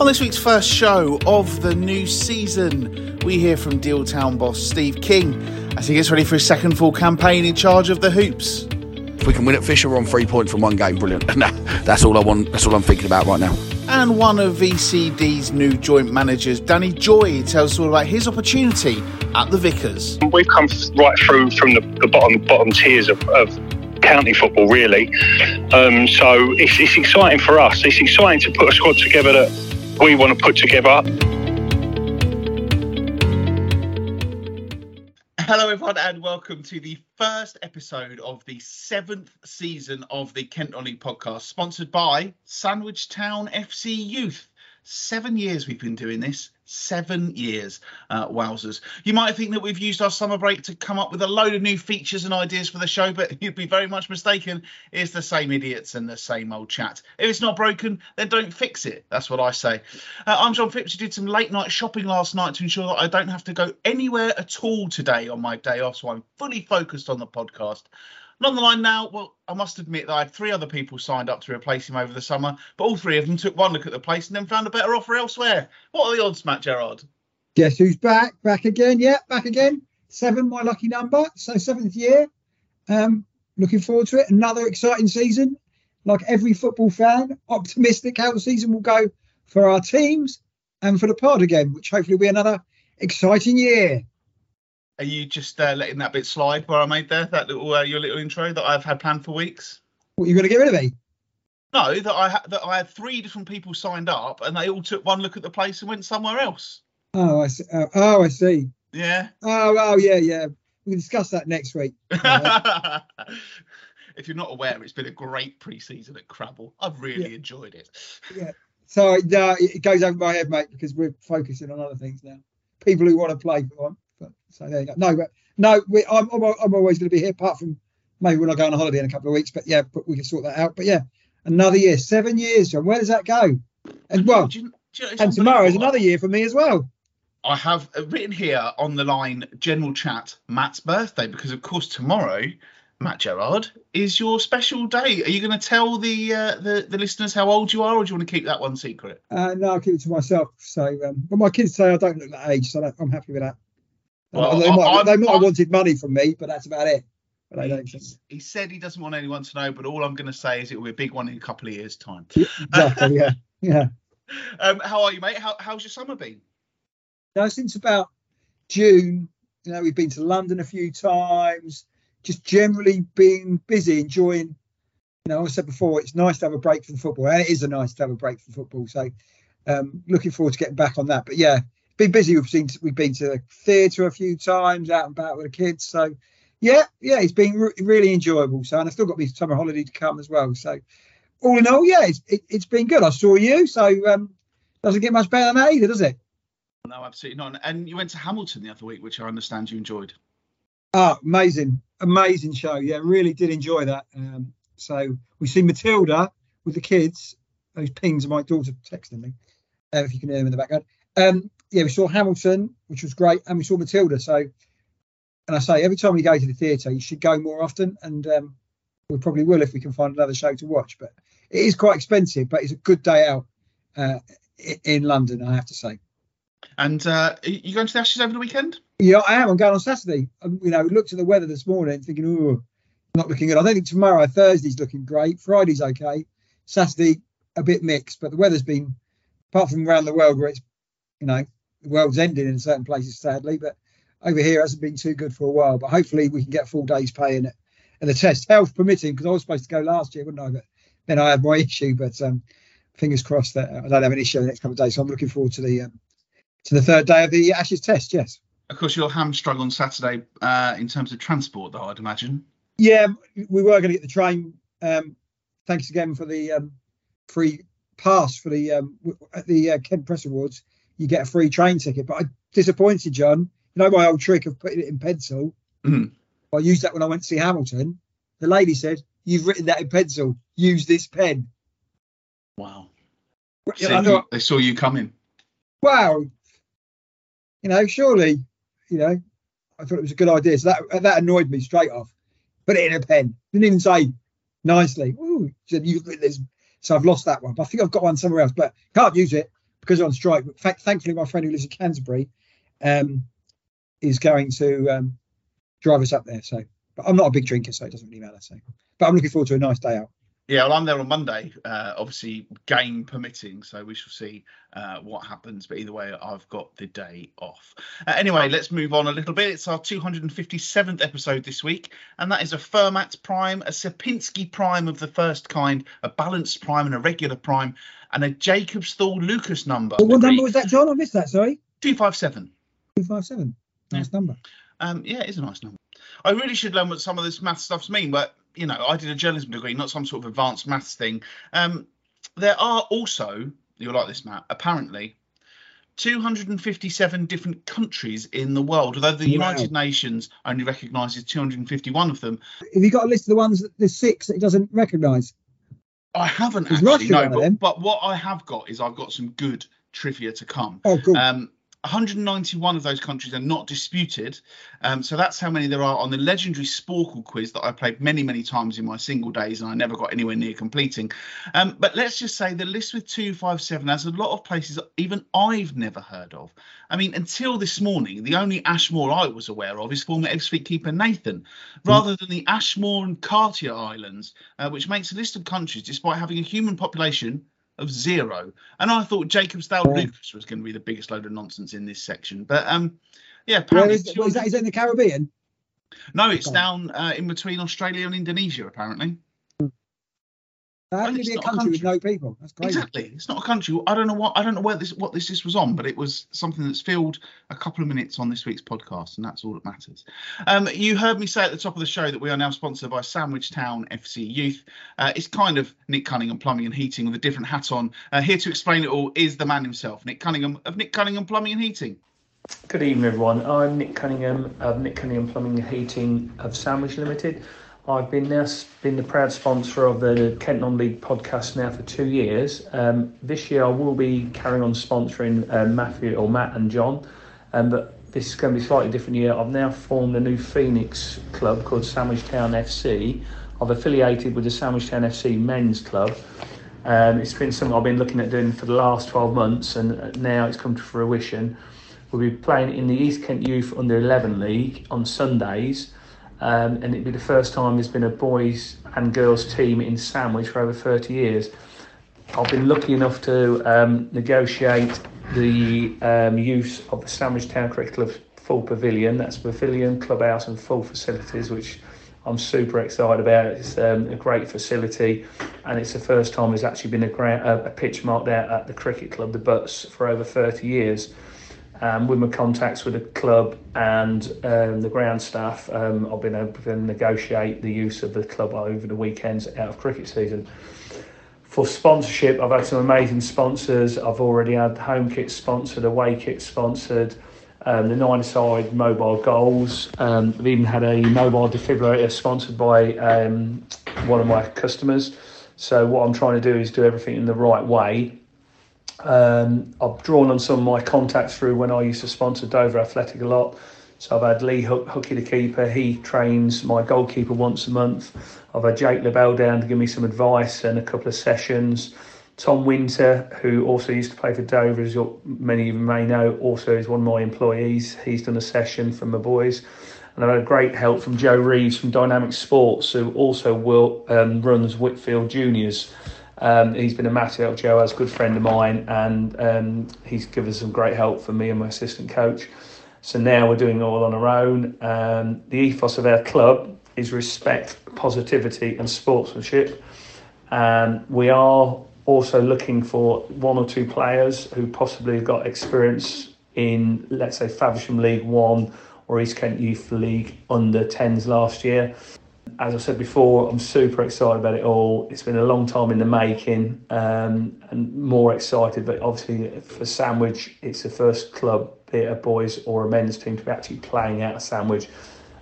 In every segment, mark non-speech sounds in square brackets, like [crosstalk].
On this week's first show of the new season, we hear from Deal Town boss Steve King as he gets ready for his second full campaign in charge of the Hoops. If we can win at Fisher, we're on three points from one game. Brilliant. [laughs] that's all I want. That's all I'm thinking about right now. And one of VCD's new joint managers, Danny Joy, tells us all about his opportunity at the Vickers. We've come right through from the, the bottom bottom tiers of, of county football, really. Um, so it's, it's exciting for us. It's exciting to put a squad together that we want to put together. Hello, everyone, and welcome to the first episode of the seventh season of the Kent Non-League podcast, sponsored by Sandwich Town FC Youth. Seven years we've been doing this. Seven years, uh, wowzers. You might think that we've used our summer break to come up with a load of new features and ideas for the show, but [laughs] you'd be very much mistaken. It's the same idiots and the same old chat. If it's not broken, then don't fix it. That's what I say. Uh, I'm John Phipps, who did some late night shopping last night to ensure that I don't have to go anywhere at all today on my day off, so I'm fully focused on the podcast. And on the line now, well, I must admit that I had three other people signed up to replace him over the summer, but all three of them took one look at the place and then found a better offer elsewhere. What are the odds, Matt Gerard? Guess who's back? Back again? Yeah, back again. Seven, my lucky number. So seventh year. Um, looking forward to it. Another exciting season. Like every football fan, optimistic how the season will go for our teams and for the pod again, which hopefully will be another exciting year. Are you just uh, letting that bit slide where I made there, that little uh, your little intro that I've had planned for weeks? What are you going to get rid of me? No, that I ha- that I had three different people signed up and they all took one look at the place and went somewhere else. Oh, I see. Oh, oh I see. Yeah. Oh, oh, yeah, yeah. We can discuss that next week. [laughs] if you're not aware, it's been a great pre-season at Crabble. I've really Yeah. enjoyed it. Yeah. So no, it goes over my head, mate, because we're focusing on other things now. People who want to play for one. But, so there you go. No, but no, we, I'm, I'm I'm always going to be here, apart from maybe when I go on a holiday in a couple of weeks. But yeah, but we can sort that out. But yeah, another year, seven years, John. Where does that go? And well, Do you- do you know, and tomorrow is another year for me as well. I have uh, written here on the line general chat Matt's birthday because of course tomorrow Matt Gerard is your special day. Are you going to tell the, uh, the the listeners how old you are, or do you want to keep that one secret? Uh, no, I'll keep it to myself. So, um, but my kids say I don't look that age, so I'm happy with that. Well, they, might, they might have wanted money from me, but that's about it. But they don't think. He, he said he doesn't want anyone to know, but all I'm going to say is it will be a big one in a couple of years' time. [laughs] Exactly. yeah. Yeah. [laughs] Um, how are you, mate? How, how's your summer been? No, since about June, you know, we've been to London a few times, just generally being busy, enjoying, you know, I said before, it's nice to have a break from football, and it is a nice to have a break from football. So, um, looking forward to getting back on that. But yeah, been busy. We've seen, we've been to the theatre a few times, out and about with the kids. So, yeah, yeah, it's been re- really enjoyable. So, and I've still got my summer holiday to come as well. So, all in all, yeah, it's, it, it's been good. I saw you, so um, doesn't get much better than that either, does it? No, absolutely not. And you went to Hamilton the other week, which I understand you enjoyed. Oh, amazing, amazing show. Yeah, really did enjoy that. Um, so we see Matilda with the kids. Those pings are my daughter texting me, uh, if you can hear them in the background. Um, yeah, we saw Hamilton, which was great, and we saw Matilda. So, and I say every time we go to the theatre, you should go more often, and um, we probably will if we can find another show to watch. But it is quite expensive, but it's a good day out uh, in London, I have to say. And uh, are you going to the Ashes over the weekend? Yeah, I am. I'm going on Saturday. Um, you know, looked at the weather this morning, thinking, oh, not looking good. I don't think tomorrow, Thursday's looking great. Friday's okay. Saturday, a bit mixed, but the weather's been, apart from around the world where it's, you know, the world's ending in certain places, sadly, but over here it hasn't been too good for a while. But hopefully we can get full days pay in it. And the test, health permitting, because I was supposed to go last year, wouldn't I? But then I had my [laughs] issue. But um, fingers crossed that I don't have an issue in the next couple of days. So I'm looking forward to the um, to the third day of the Ashes test. Yes. Of course, you're hamstrung on Saturday uh, in terms of transport, though, I'd imagine. Yeah, we were going to get the train. Um, thanks again for the um, free pass for the um, at the uh, Kent Press Awards. You get a free train ticket, but I disappointed John. You know my old trick of putting it in pencil. Mhm. I used that when I went to see Hamilton. The lady said, "You've written that in pencil. Use this pen." Wow. So I you- they saw you coming. wow, you know, surely, you know, I thought it was a good idea. So that that annoyed me straight off. Put it in a pen. Didn't even say nicely. Ooh, said, you've written this. So I've lost that one. But I think I've got one somewhere else, but can't use it because on strike. But fa- thankfully, my friend who lives in Canterbury um, is going to um, drive us up there. So, but I'm not a big drinker, so it doesn't really matter. So, but I'm looking forward to a nice day out. Yeah, well, I'm there on Monday, uh, obviously game permitting, so we shall see uh, what happens. But either way, I've got the day off. Uh, anyway, let's move on a little bit. It's our 257th episode this week, and that is a Fermat Prime, a Sierpinski Prime of the first kind, a balanced Prime, and a regular Prime, and a Jacobsthal Lucas number. But what number was that, John? I missed that. Sorry, 257. two five seven. Nice number. Um, yeah, it is a nice number. I really should learn what some of this math stuffs mean, but you know, I did a journalism degree, not some sort of advanced maths thing. Um, there are also, you'll like this, Matt, apparently 257 different countries in the world, although the Wow. United Nations only recognises 251 of them. Have you got a list of the ones that the six that it doesn't recognise? I haven't Is actually, Russia no, them? but, but what I have got is I've got some good trivia to come. Oh, cool. Um, 191 of those countries are not disputed. Um, so that's how many there are on the legendary Sporcle quiz that I played many, many times in my single days and I never got anywhere near completing. Um, but let's just say the list with 257 has a lot of places that even I've never heard of. I mean, until this morning, the only Ashmore I was aware of is former Ebbsfleet keeper Nathan, rather than the Ashmore and Cartier Islands, uh, which makes a list of countries despite having a human population of zero. And I thought Jacobsthal Yeah. Lucas was going to be the biggest load of nonsense in this section. But um, yeah, apparently is, is that? Is it in the Caribbean? no, it's Okay. down uh, in between Australia and Indonesia. Apparently, How can it's it be a not a country with no people? That's crazy. exactly. It's not a country. I don't know what I don't know where this what this this was on, but it was something that's filled a couple of minutes on this week's podcast, and that's all that matters. Um, you heard me say at the top of the show that we are now sponsored by Sandwich Town FC Youth. Uh, it's kind of Nick Cunningham Plumbing and Heating with a different hat on. Uh, here to explain it all is the man himself, Nick Cunningham of Nick Cunningham Plumbing and Heating. Good evening, everyone. I'm Nick Cunningham of Nick Cunningham Plumbing and Heating of Sandwich Limited. I've been now been the proud sponsor of the Kent Non-League podcast now for two years. Um, this year I will be carrying on sponsoring um, Matthew or Matt and John, um, but this is going to be a slightly different year. I've now formed a new Phoenix club called Sandwich Town FC. I've affiliated with the Sandwich Town FC men's club. Um, it's been something I've been looking at doing for the last 12 months, and now it's come to fruition. We'll be playing in the East Kent Youth Under 11 League on Sundays, um, and it'll be the first time there's been a boys and girls team in Sandwich for over 30 years. I've been lucky enough to um, negotiate the um, use of the Sandwich Town Cricket Club full pavilion. That's pavilion, clubhouse, and full facilities, which I'm super excited about. It's um, a great facility, and it's the first time there's actually been a, a a pitch marked out at the cricket club, the Butts, for over 30 years. Um, with my contacts with the club and um, the ground staff, um, I've been able to negotiate the use of the club over the weekends out of cricket season. For sponsorship, I've had some amazing sponsors. I've already had home kit sponsored, away kit sponsored, um, the nine side mobile goals. Um, I've even had a mobile defibrillator sponsored by um, one of my customers. So, what I'm trying to do is do everything in the right way. Um, I've drawn on some of my contacts through when I used to sponsor Dover Athletic a lot. So I've had Lee Hook, Hooky the keeper. He trains my goalkeeper once a month. I've had Jake Leberl down to give me some advice and a couple of sessions. Tom Winter, who also used to play for Dover, as many of you may know, also is one of my employees. He's done a session for my boys. And I've had great help from Joe Reeves from Dynamic Sports, who also will, um, runs Whitfield Juniors. Um, he's been a massive help. Joe is a good friend of mine, and um, he's given some great help for me and my assistant coach. So now we're doing all on our own. Um, the ethos of our club is respect, positivity, and sportsmanship. Um, we are also looking for one or two players who possibly have got experience in, let's say, Faversham League One or East Kent Youth League under 10s last year. As I said before, I'm super excited about it all. It's been a long time in the making um, and more excited, but obviously for Sandwich, it's the first club, be it a boys or a men's team, to be actually playing out of Sandwich.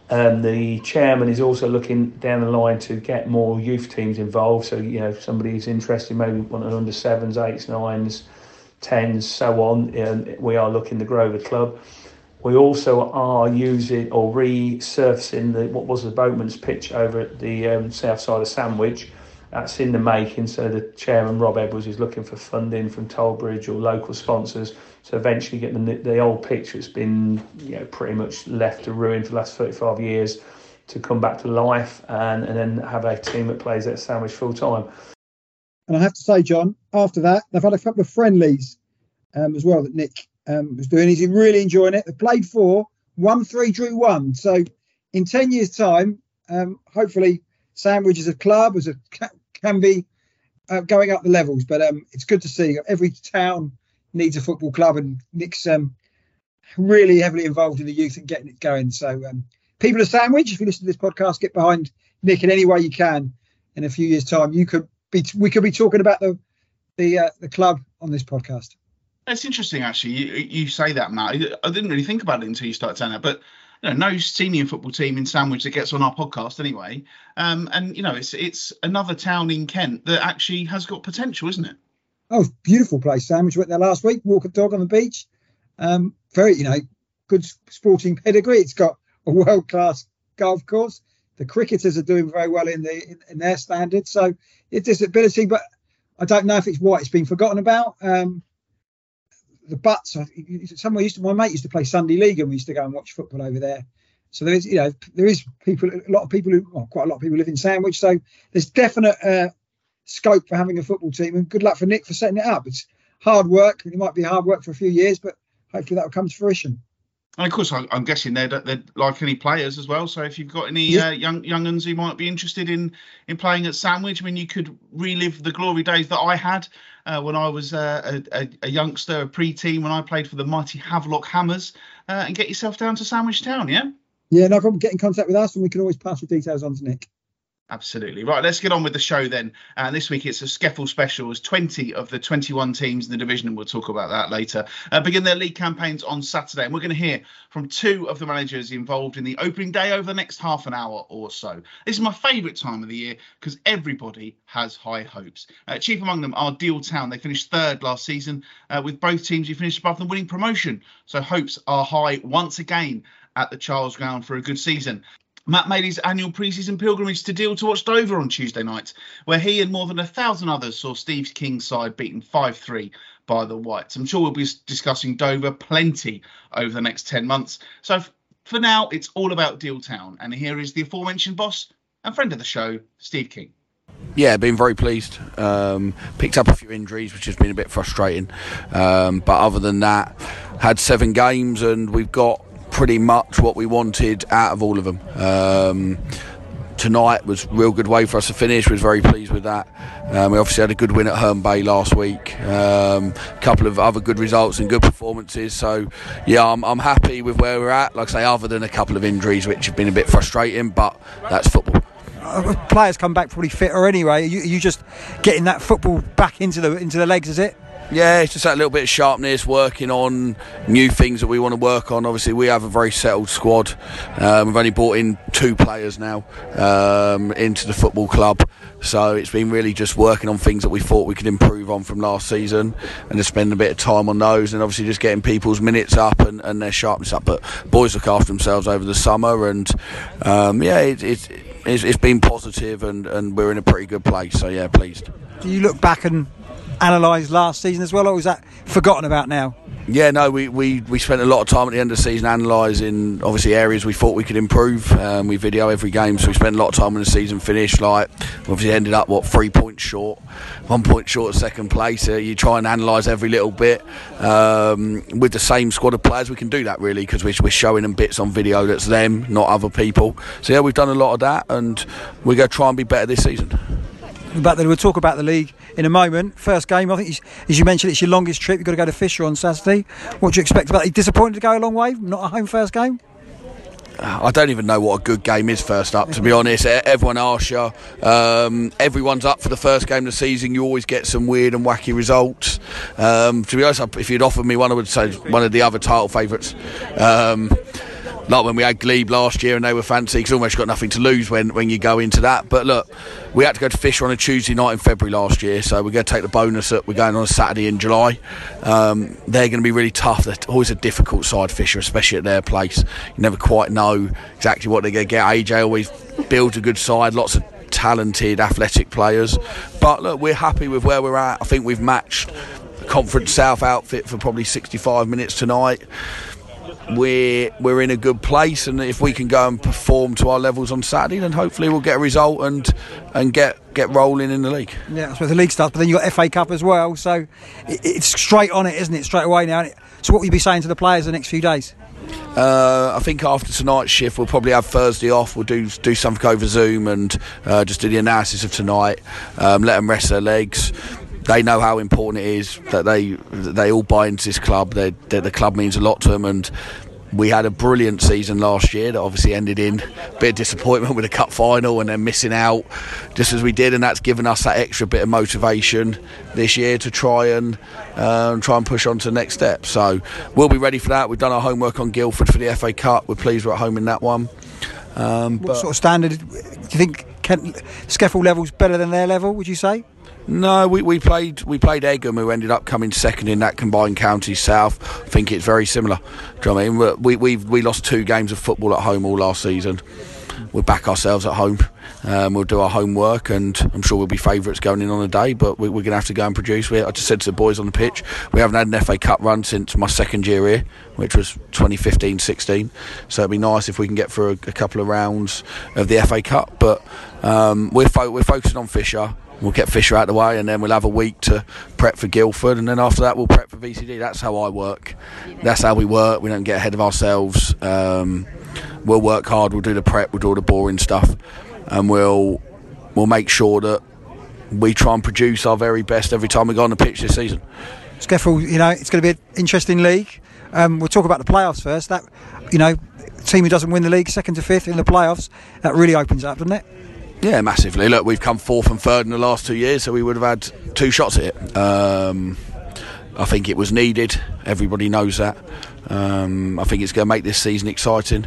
Um, the chairman is also looking down the line to get more youth teams involved. So, you know, if somebody who's interested, maybe one of under sevens, eights, nines, tens, so on, um, we are looking to grow the club. We also are using or resurfacing the what was the boatman's pitch over at the um, south side of Sandwich. that's in the making. So the chairman Rob Edwards is looking for funding from Tollbridge or local sponsors to eventually get the the old pitch that's been you know pretty much left to ruin for the last 35 years to come back to life and, and then have a team that plays at Sandwich full time. And I have to say, John, after that, they've had a couple of friendlies um, as well that Nick um, was doing. He's really enjoying it. They played four, one, three, drew one. So in 10 years' time, um, hopefully, Sandwich as a club as a can be uh, going up the levels. But um, it's good to see every town needs a football club, and Nick's um, really heavily involved in the youth and getting it going. So um, people of Sandwich, if you listen to this podcast, get behind Nick in any way you can. In a few years' time, you could be we could be talking about the the uh, the club on this podcast. It's interesting, actually. You, you say that, Matt. I didn't really think about it until you started saying that, but you know, no senior football team in Sandwich that gets on our podcast anyway. Um, and you know, it's it's another town in Kent that actually has got potential, isn't it? Oh, beautiful place, Sandwich. Went there last week. Walk a dog on the beach. Um, very, you know, good sporting pedigree. It's got a world class golf course. The cricketers are doing very well in the in, in their standards. So it's disability, but I don't know if it's what it's been forgotten about. Um, the butts. Somewhere used to my mate used to play Sunday League, and we used to go and watch football over there. So there is, you know, there is people, a lot of people who, well, quite a lot of people live in Sandwich. So there's definite uh, scope for having a football team. And good luck for Nick for setting it up. It's hard work. It might be hard work for a few years, but hopefully that will come to fruition. And of course, I'm guessing they're, they're like any players as well. So if you've got any yeah. uh, young young uns who might be interested in in playing at Sandwich, I mean, you could relive the glory days that I had uh, when I was uh, a, a, youngster, a pre-teen, when I played for the mighty Havelock Hammers, uh, and get yourself down to Sandwich Town. Yeah. Yeah, no problem. Get in contact with us, and we can always pass your details on to Nick. Absolutely. Right, let's get on with the show then. Uh, this week it's a SCEFL special as 20 of the 21 teams in the division, and we'll talk about that later, uh, begin their league campaigns on Saturday. And we're going to hear from two of the managers involved in the opening day over the next half an hour or so. This is my favourite time of the year because everybody has high hopes. Uh, chief among them are Deal Town. They finished third last season, uh, with both teams who finished above them winning promotion. So hopes are high once again at the Charles Ground for a good season. Matt made his annual pre-season pilgrimage to Deal to watch Dover on Tuesday night, where he and more than a thousand others saw Steve King's side beaten 5-3 by the Whites. I'm sure we'll be discussing Dover plenty over the next 10 months. So for now, it's all about Deal Town. And here is the aforementioned boss and friend of the show, Steve King. Yeah, been very pleased. Um, picked up a few injuries, which has been a bit frustrating. Um, but other than that, had seven games and we've got pretty much what we wanted out of all of them. Um, tonight was a real good way for us to finish. We was very pleased with that. Um, we obviously had a good win at Herne Bay last week. A um, couple of other good results and good performances. So yeah, I'm, I'm, happy with where we're at. Like I say, other than a couple of injuries which have been a bit frustrating, but that's football. Uh, players come back probably fitter anyway. Are you, are you just getting that football back into the into the legs, is it? Yeah, it's just that little bit of sharpness, working on new things that we want to work on. Obviously, we have a very settled squad. Um, we've only brought in two players now um, into the football club, so it's been really just working on things that we thought we could improve on from last season, and just spending a bit of time on those, and obviously just getting people's minutes up and, and their sharpness up. But boys look after themselves over the summer, and um, yeah, it, it, it's, it's been positive, and, and we're in a pretty good place. So yeah, pleased. Do you look back and analysed last season as well, or was that forgotten about now? Yeah, no, we, we, we spent a lot of time at the end of the season analysing obviously areas we thought we could improve. Um, we video every game, so we spent a lot of time when the season finished. Like, obviously ended up what three points short, one point short of second place. Uh, you try and analyse every little bit. Um, with the same squad of players, we can do that really because we're, we're showing them bits on video that's them, not other people. So yeah, we've done a lot of that, and we're going to try and be better this season. But then we'll talk about the league in a moment. First game, I think, as you mentioned, it's your longest trip. You've got to go to Fisher on Saturday. What do you expect about it? Disappointed to go a long way? Not a home first game? I don't even know what a good game is first up, to be honest. Everyone asks you. Um, everyone's up for the first game of the season. You always get some weird and wacky results. Um, to be honest, if you'd offered me one, I would say one of the other title favourites. Um, like when we had Glebe last year and they were fancy because almost got nothing to lose when, when you go into that. But look, we had to go to Fisher on a Tuesday night in February last year, so we're going to take the bonus that we're going on a Saturday in July. Um, they're going to be really tough. They're always a difficult side, Fisher, especially at their place. You never quite know exactly what they're going to get. AJ always builds a good side, lots of talented, athletic players. But look, we're happy with where we're at. I think we've matched the Conference South outfit for probably 65 minutes tonight we're we're in a good place, and if we can go and perform to our levels on Saturday, then hopefully we'll get a result and and get get rolling in the league. Yeah, that's where the league starts. But then you have got FA Cup as well, so it, it's straight on it, isn't it? Straight away now. So what will you be saying to the players the next few days? Uh, I think after tonight's shift, we'll probably have Thursday off. We'll do do something over Zoom and uh, just do the analysis of tonight. Um, let them rest their legs they know how important it is that they they all buy into this club. They, the club means a lot to them, and we had a brilliant season last year that obviously ended in a bit of disappointment with a cup final and then missing out just as we did. And that's given us that extra bit of motivation this year to try and um, try and push on to the next step. So we'll be ready for that. We've done our homework on Guildford for the FA Cup. We're pleased we're at home in that one. Um, what sort of standard do you think Kent SCEFL level's better than their level would you say no, we, we played we played Egham, who ended up coming second in that combined county south. I think it's very similar. Do you know I mean? We we we lost two games of football at home all last season. We'll back ourselves at home. Um, we'll do our homework, and I'm sure we'll be favourites going in on the day. But we, are going to have to go and produce. We, I just said to the boys on the pitch, we haven't had an FA Cup run since my second year here, which was 2015-16. So it'd be nice if we can get through a, a couple of rounds of the FA Cup. But um, we're fo- we're focusing on Fisher. We'll get Fisher out of the way, and then we'll have a week to prep for Guildford, and then after that we'll prep for VCD. That's how I work. That's how we work. We don't get ahead of ourselves. Um, we'll work hard. We'll do the prep. We'll do all the boring stuff, and we'll we'll make sure that we try and produce our very best every time we go on the pitch this season. SCEFL, you know, it's going to be an interesting league. Um, we'll talk about the playoffs first. That, you know, team who doesn't win the league, second to fifth in the playoffs, that really opens up, doesn't it? Yeah, massively. Look, we've come fourth and third in the last two years, so we would have had two shots at it. Um, I think it was needed. Everybody knows that. Um, I think it's going to make this season exciting.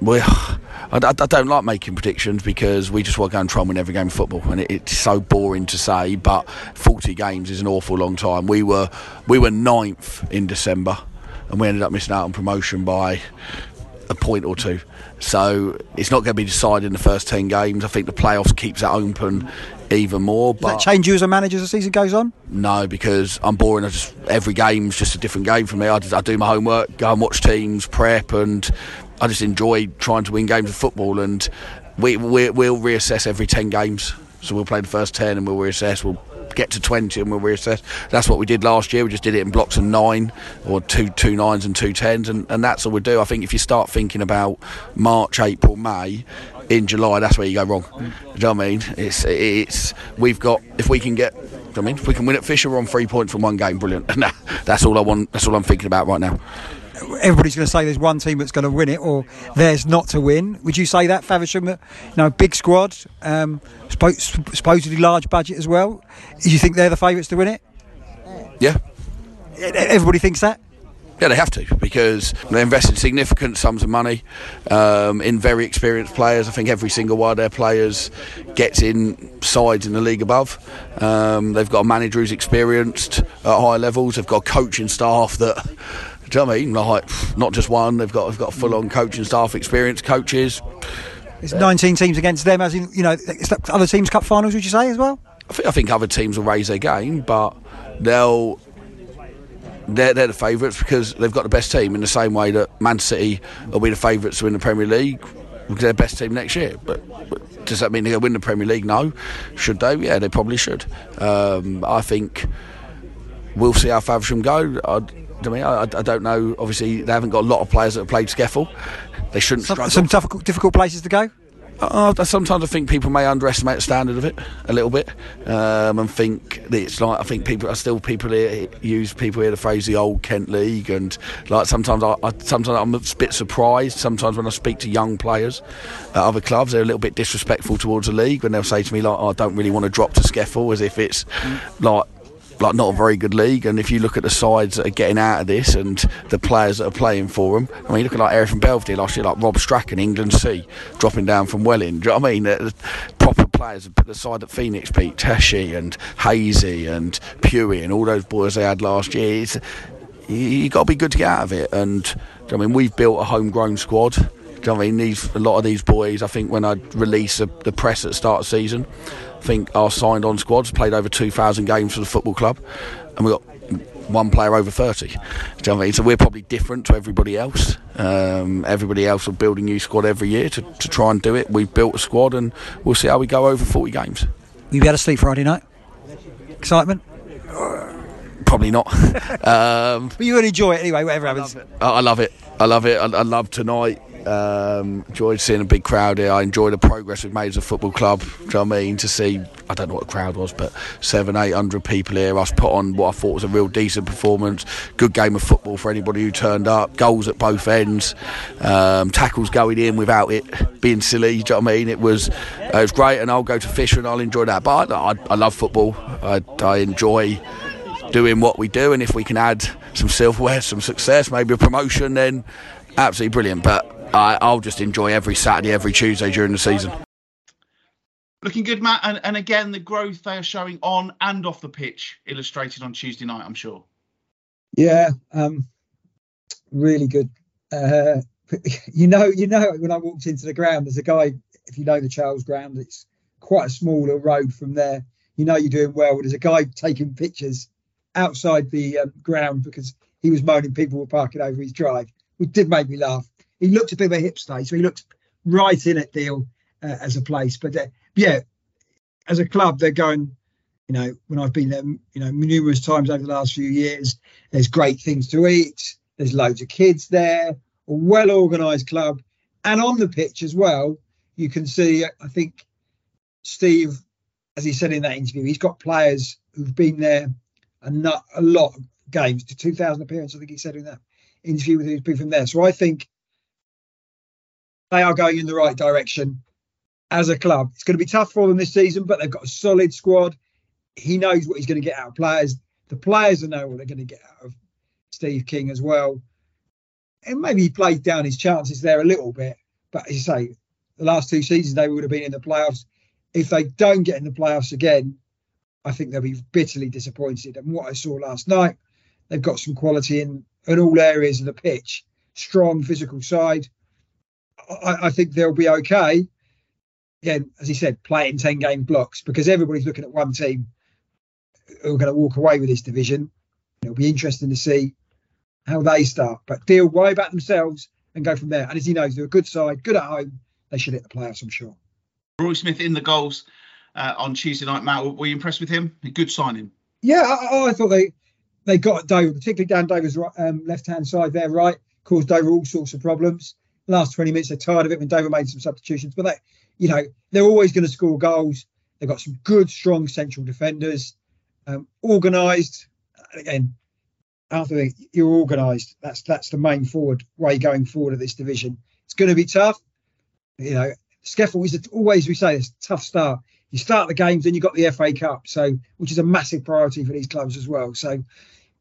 Well, [sighs] I, I, don't like making predictions because we just want to go and try and win every game of football, and it, it's so boring to say. But 40 games is an awful long time. We were we were ninth in December, and we ended up missing out on promotion by a point or two. So it's not going to be decided in the first 10 games. I think the playoffs keeps that open even more. Does but that change you as a manager as the season goes on? No, because I'm boring. I just every game's just a different game for me. I, just, I do my homework, go and watch teams, prep, and I just enjoy trying to win games of football. And we, we we'll reassess every 10 games. So we'll play the first 10 and we'll reassess. We'll get to 20 and we'll reassess. That's what we did last year. We just did it in blocks of nine or two two nines and two tens, and, and that's all we do. I think if you start thinking about March, April, May, in July, that's where you go wrong. Do you know what I mean? It's it's we've got if we can get. Do I mean, if we can win at Fisher, on three points from one game. Brilliant. [laughs] that's all I want. That's all I'm thinking about right now everybody's going to say there's one team that's going to win it or there's not to win. Would you say that Faversham, you know, big squad, um, supposedly large budget as well? Do you think they're the favourites to win it? Yeah. Everybody thinks that. Yeah, they have to because they invested significant sums of money um, in very experienced players. I think every single one of their players gets in sides in the league above. Um, they've got a manager who's experienced at higher levels. They've got coaching staff that do you know what I mean? Like, not just one. They've got they've got full on coaching staff, experienced coaches. It's 19 teams against them, as in you know, other teams' cup finals. Would you say as well? I think, I think other teams will raise their game, but they'll they're, they're the favourites because they've got the best team in the same way that Man City will be the favourites to win the Premier League because they're the best team next year. But, but does that mean they'll win the Premier League? No. Should they? Yeah, they probably should. Um, I think we'll see how Faversham go. I'd, I mean, I, I, don't know. Obviously, they haven't got a lot of players that have played SCEFL. They shouldn't some, some difficult, difficult places to go. Uh, sometimes I think people may underestimate the standard of it a little bit, um, and think that it's like I think people are still people here use people hear the phrase the old Kent League, and like sometimes I, I sometimes I'm a bit surprised. Sometimes when I speak to young players at other clubs, they're a little bit disrespectful towards the league when they'll say to me like, oh, "I don't really want to drop to SCEFL," as if it's mm. like like not a very good league. And if you look at the sides that are getting out of this and the players that are playing for them, I mean, look at like Erith and Belvedere last year, like Rob Strachan, England C, dropping down from Welling. Do you know what I mean? The, proper players, put the side that Phoenix beat, Teshi and Hazy and Pewey and all those boys they had last year. you, you got to be good to get out of it. And I mean, we've built a homegrown squad you know I mean? These a lot of these boys. I think when I release a, the press at the start of season, think our signed on squads played over two thousand games for the football club, and we got one player over 30. Do you know I mean? So we're probably different to everybody else. Um, everybody else will are building new squad every year to, to try and do it. We've built a squad and we'll see how we go over 40 games. Will you be able to sleep Friday night? Excitement? Probably not. [laughs] um, but you will enjoy it anyway, whatever happens. I love it. I love it. I, I love tonight. Um, enjoyed seeing a big crowd here. I enjoy the progress we've made as a football club. Do you know what I mean? To see, I don't know what the crowd was, but seven, eight hundred people here. Us put on what I thought was a real decent performance. Good game of football for anybody who turned up. Goals at both ends. Um, tackles going in without it being silly. Do you know what I mean? It was, it was great, and I'll go to Fisher and I'll enjoy that. But I, I, I love football. I, I enjoy doing what we do, and if we can add some silverware, some success, maybe a promotion, then absolutely brilliant. But I, I'll just enjoy every Saturday, every Tuesday during the season. Looking good, Matt, and, and again the growth they are showing on and off the pitch, illustrated on Tuesday night. I'm sure. Yeah, um, really good. Uh, [laughs] you know, you know, when I walked into the ground, there's a guy. If you know the Charles Ground, it's quite a small little road from there. You know you're doing well. There's a guy taking pictures outside the um, ground because he was moaning people were parking over his drive, which did make me laugh he looked a bit of a hipster, so he looked right in at Deal uh, as a place. But uh, yeah, as a club, they're going. You know, when I've been there, you know, numerous times over the last few years, there's great things to eat. There's loads of kids there. A well organised club, and on the pitch as well, you can see. I think Steve, as he said in that interview, he's got players who've been there a, not, a lot of games, to 2,000 appearances. I think he said in that interview with people from there. So I think they are going in the right direction as a club. It's going to be tough for them this season, but they've got a solid squad. He knows what he's going to get out of players. The players know what they're going to get out of Steve King as well. And maybe he played down his chances there a little bit. But as you say, the last two seasons they would have been in the playoffs. If they don't get in the playoffs again, I think they'll be bitterly disappointed. And what I saw last night, they've got some quality in, in all areas of the pitch. Strong physical side. I, I think they'll be okay. Again, as he said, play it in 10 game blocks because everybody's looking at one team who are going to walk away with this division. It'll be interesting to see how they start. But deal worry about themselves and go from there. And as he knows, they're a good side, good at home. They should hit the playoffs, I'm sure. Roy Smith in the goals uh, on Tuesday night. Matt, were you impressed with him? A good signing. Yeah, I, I thought they they got Dover, particularly Dan Dover's um, left hand side there, right, caused Dover all sorts of problems last 20 minutes, they're tired of it when David made some substitutions. But they, you know, they're always going to score goals. They've got some good, strong central defenders, um, organised. Again, Arthur, you're organised. That's that's the main forward way going forward of this division. It's going to be tough. You know, SCEFL is always we say it's a tough start. You start the games, then you've got the FA Cup, so which is a massive priority for these clubs as well. So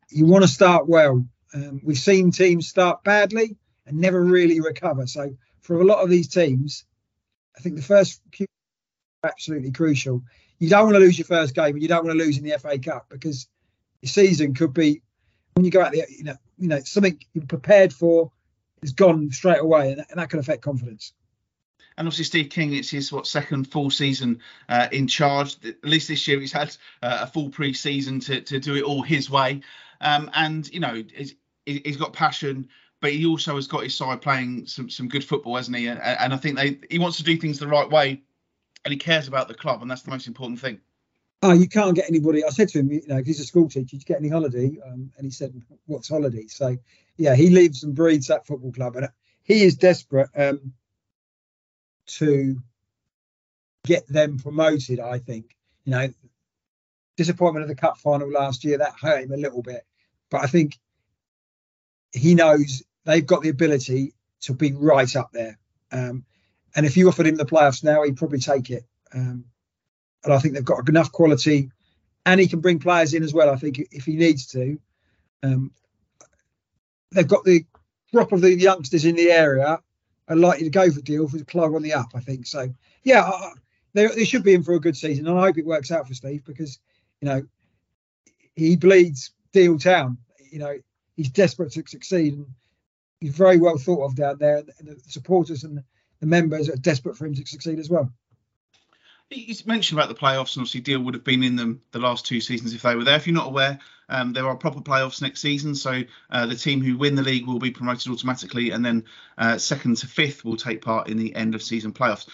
you want to start well. Um, we've seen teams start badly and never really recover. So for a lot of these teams, I think the first few absolutely crucial. You don't want to lose your first game, and you don't want to lose in the FA Cup because your season could be when you go out there, you know, you know, something you're prepared for is gone straight away, and that, and that can affect confidence. And obviously, Steve King, it's his what second full season uh, in charge. At least this year, he's had uh, a full pre-season to to do it all his way. Um, and you know, he's, he's got passion but he also has got his side playing some some good football, hasn't he? And, and I think they he wants to do things the right way, and he cares about the club, and that's the most important thing. Oh, you can't get anybody. I said to him, you know, he's a school teacher, you get any holiday? Um, and he said, "What's holiday?" So, yeah, he lives and breathes that football club, and he is desperate um, to get them promoted. I think, you know, disappointment of the cup final last year that hurt him a little bit, but I think he knows they've got the ability to be right up there. Um, and if you offered him the playoffs now, he'd probably take it. Um, and I think they've got enough quality, and he can bring players in as well. I think if he needs to, um, they've got the crop of the youngsters in the area are likely to go for deal for the club on the up. I think so. Yeah, they, they should be in for a good season, and I hope it works out for Steve because you know he bleeds Deal Town. You know he's desperate to succeed. And he's very well thought of down there, and the supporters and the members are desperate for him to succeed as well. You mentioned about the playoffs, and obviously Deal would have been in them the last two seasons if they were there. If you're not aware, um, there are proper playoffs next season, so uh, the team who win the league will be promoted automatically, and then uh, second to fifth will take part in the end of season playoffs.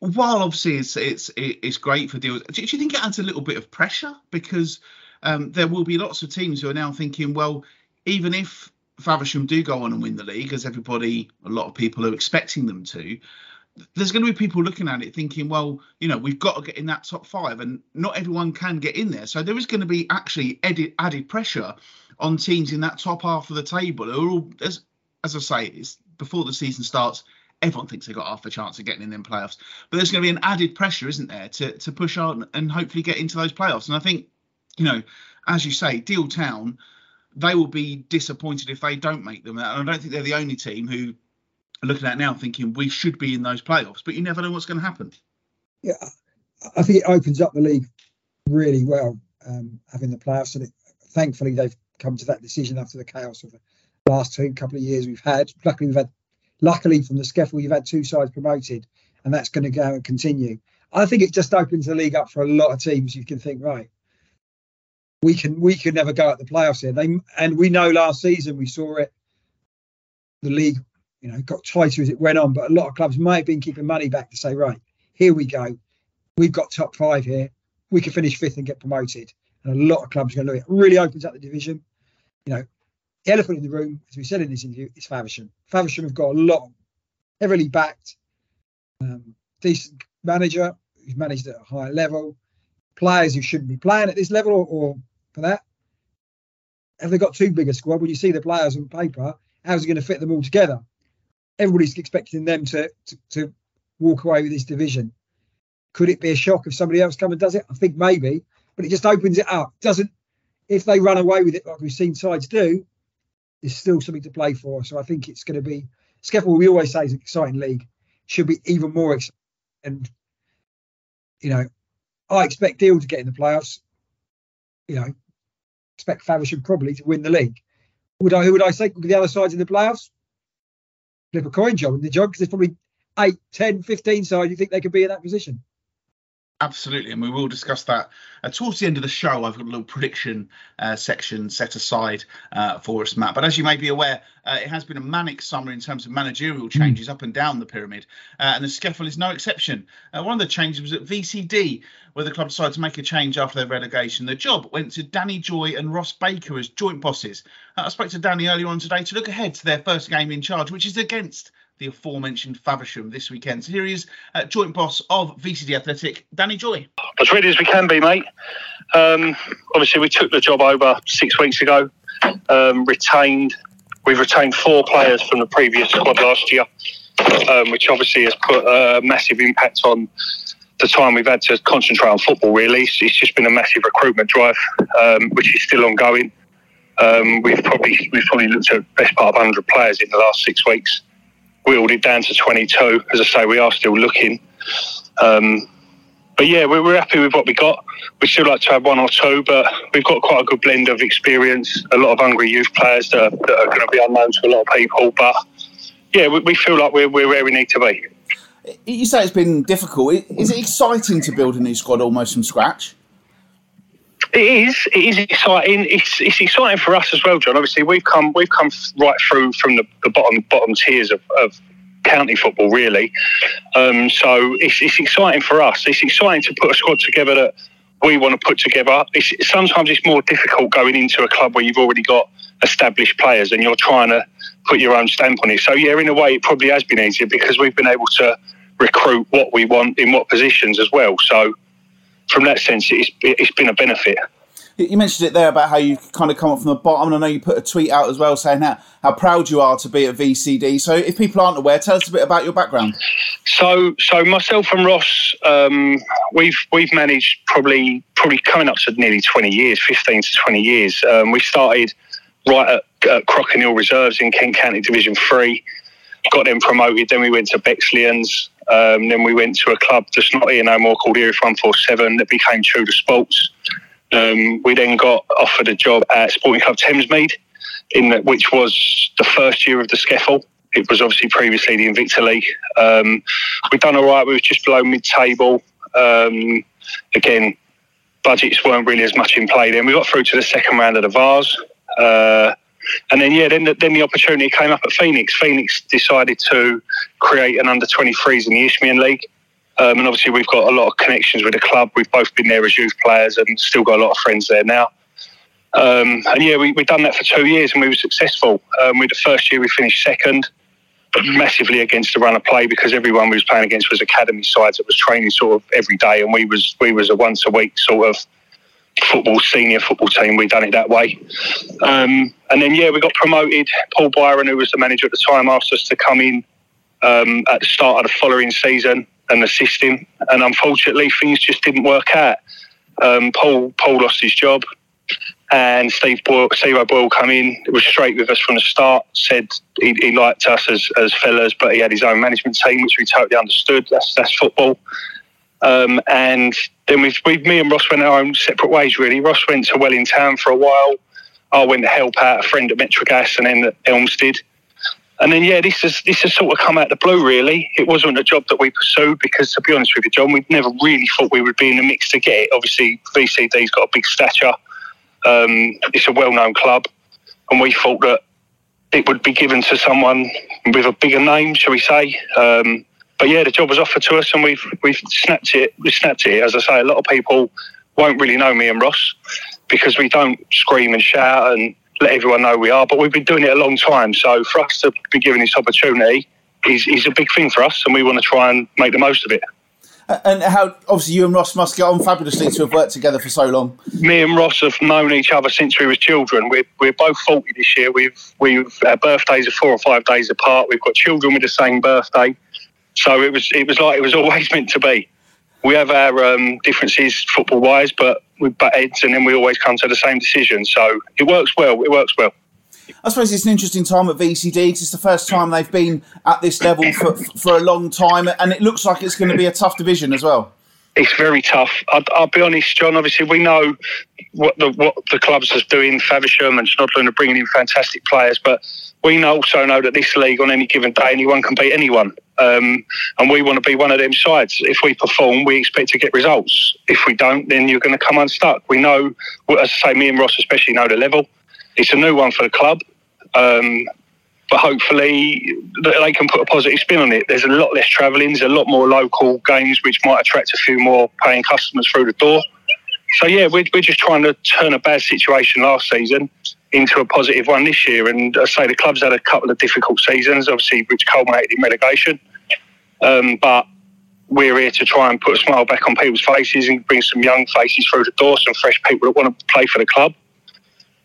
While obviously it's it's it's great for Deal, do you think it adds a little bit of pressure because um, there will be lots of teams who are now thinking, well, even if Faversham do go on and win the league, as everybody, a lot of people are expecting them to, there's going to be people looking at it thinking, well, you know, we've got to get in that top five, and not everyone can get in there. So there is going to be actually added, added pressure on teams in that top half of the table who are all, as, as I say, it's before the season starts. Everyone thinks they've got half a chance of getting in them playoffs, but there's going to be an added pressure, isn't there, to to push on and hopefully get into those playoffs. And I think, you know, as you say, Deal Town, they will be disappointed if they don't make them. And I don't think they're the only team who are looking at now thinking we should be in those playoffs, but you never know what's going to happen. Yeah, I think it opens up the league really well um, having the playoffs, and it, thankfully they've come to that decision after the chaos of the last two couple of years we've had. Luckily, we've had, luckily from the SCEFL, you've had two sides promoted, and that's going to go and continue. I think it just opens the league up for a lot of teams. You can think, right, we can we can never go at the playoffs here. They and we know last season we saw it. The league you know, got tighter as it went on. But a lot of clubs might have been keeping money back to say, right, here we go. We've got top five here. We can finish fifth and get promoted. And a lot of clubs are going to at it. Really opens up the division. You know, the elephant in the room, as we said in this interview, is Faversham. Faversham have got a lot, heavily backed, um, decent manager who's managed at a higher level, players who shouldn't be playing at this level or, or for that. Have they got too big a squad? When you see the players on paper, how's it going to fit them all together? everybody's expecting them to, to, to walk away with this division. Could it be a shock if somebody else comes and does it? I think maybe, but it just opens it up. Doesn't if they run away with it like we've seen sides do, there's still something to play for. So I think it's going to be SCEFL. We always say is an exciting league. Should be even more exciting. And you know, I expect Deal to get in the playoffs. You know, expect Faversham probably to win the league. Would I? Who would I say the other sides in the playoffs? flip a coin job in the job because there's probably 8, 10, 15 sides you think they could be in that position. Absolutely, and we will discuss that uh, towards the end of the show. I've got a little prediction uh, section set aside uh, for us, Matt. But as you may be aware, uh, it has been a manic summer in terms of managerial hmm. changes up and down the pyramid, uh, and the SCEFL is no exception. Uh, one of the changes was at VCD, where the club decided to make a change after their relegation. The job went to Danny Joy and Ross Baker as joint bosses. I spoke to Danny earlier on today to look ahead to their first game in charge, which is against the aforementioned Faversham this weekend. So here he is, uh, joint boss of VCD Athletic, Danny Joy. As ready as we can be, mate. Um, obviously, we took the job over six weeks ago. Um, retained, we've retained four players from the previous squad last year, um, which obviously has put a massive impact on the time we've had to concentrate on football. Really, it's, just been a massive recruitment drive, um, which is still ongoing. Um, we've probably we've probably looked at best part of 100 players in the last six weeks whittled it down to 22. As I say, we are still looking. Um, but yeah, we're, we're happy with what we got. We'd still like to have one or two, but we've got quite a good blend of experience. A lot of hungry youth players that are, that are going to be unknown to a lot of people. But yeah, we, we feel like we're, we're where we need to be. You say it's been difficult. Is it exciting to build a new squad almost from scratch? It is. It is exciting. It's, it's exciting for us as well, John. Obviously, we've come we've come right through from the, the bottom bottom tiers of, of county football, really. Um, so it's, it's exciting for us. It's exciting to put a squad together that we want to put together. It's, sometimes it's more difficult going into a club where you've already got established players and you're trying to put your own stamp on it. So yeah, in a way, it probably has been easier because we've been able to recruit what we want in what positions as well. So from that sense, it's, it's been a benefit. You mentioned it there about how you kind of come up from the bottom, and I know you put a tweet out as well saying how, how proud you are to be at VCD. So, if people aren't aware, tell us a bit about your background. So, so myself and Ross, um, we've we've managed probably probably coming up to nearly twenty years, fifteen to twenty years. Um, we started right at, at Crockenhill Reserves in Kent County Division Three, got them promoted. Then we went to Bexleyans, um, then we went to a club that's not here no more called Erith 147 that became true Tudor Sports. Um, we then got offered a job at Sporting Club Thamesmead. in the, which was the first year of the SCEFL. It was obviously previously the Invicta League. Um, we'd done all right. We were just below mid-table. Um, again, budgets weren't really as much in play then. We got through to the second round of the Vase. Uh, and then, yeah, then the, then the opportunity came up at Phoenix. Phoenix decided to create an under 23s in the Isthmian League. Um, and obviously, we've got a lot of connections with the club. We've both been there as youth players and still got a lot of friends there now. Um, and yeah, we, we've done that for two years and we were successful. Um, we, the first year we finished second, but massively against the run of play because everyone we was playing against was academy sides that was training sort of every day, and we was we was a once a week sort of football senior football team. We done it that way, um, and then yeah, we got promoted. Paul Byron, who was the manager at the time, asked us to come in um, at the start of the following season and assist him. And unfortunately, things just didn't work out. Um, Paul Paul lost his job, and Steve Boyle, Steve come in. It was straight with us from the start. Said he, he, liked us as, as fellas, but he had his own management team, which we totally understood. That's that's football. Um, and then we've, we've, me and Ross went our own separate ways. Really, Ross went to Welling Town for a while. I went to help out a friend at Metrogas and then at Elmstead. And then yeah, this has this has sort of come out of the blue. Really, it wasn't a job that we pursued because, to be honest with you, John, we'd never really thought we would be in the mix to get it. Obviously, VCD's got a big stature. Um, it's a well-known club, and we thought that it would be given to someone with a bigger name, shall we say? Um, but yeah, the job was offered to us, and we've we've snapped it. We snapped it. As I say, a lot of people won't really know me and Ross because we don't scream and shout and let everyone know we are. But we've been doing it a long time. So for us to be given this opportunity is, is a big thing for us, and we want to try and make the most of it. And how obviously you and Ross must get on fabulously to have worked together for so long. Me and Ross have known each other since we were children. We're, we're both forty this year. We've we've our birthdays are four or five days apart. We've got children with the same birthday, so it was it was like it was [laughs] always meant to be. We have our um, differences football wise, but we butt heads, and then we always come to the same decision. So it works well. It works well. I suppose it's an interesting time at VCD it's the first time they've been at this level for, for a long time, and it looks like it's going to be a tough division as well. It's very tough. I'll, I'll be honest, John. Obviously, we know what the what the clubs are doing. Faversham and Snodland are bringing in fantastic players, but we also know that this league, on any given day, anyone can beat anyone. Um, and we want to be one of them sides. If we perform, we expect to get results. If we don't, then you're going to come unstuck. We know, as I say, me and Ross especially know the level. It's a new one for the club, um, but hopefully they can put a positive spin on it. There's a lot less travelling, there's a lot more local games which might attract a few more paying customers through the door. So yeah, we're, we're just trying to turn a bad situation last season into a positive one this year. And I say the club's had a couple of difficult seasons, obviously, which culminated in relegation. Um, but we're here to try and put a smile back on people's faces and bring some young faces through the door, some fresh people that want to play for the club.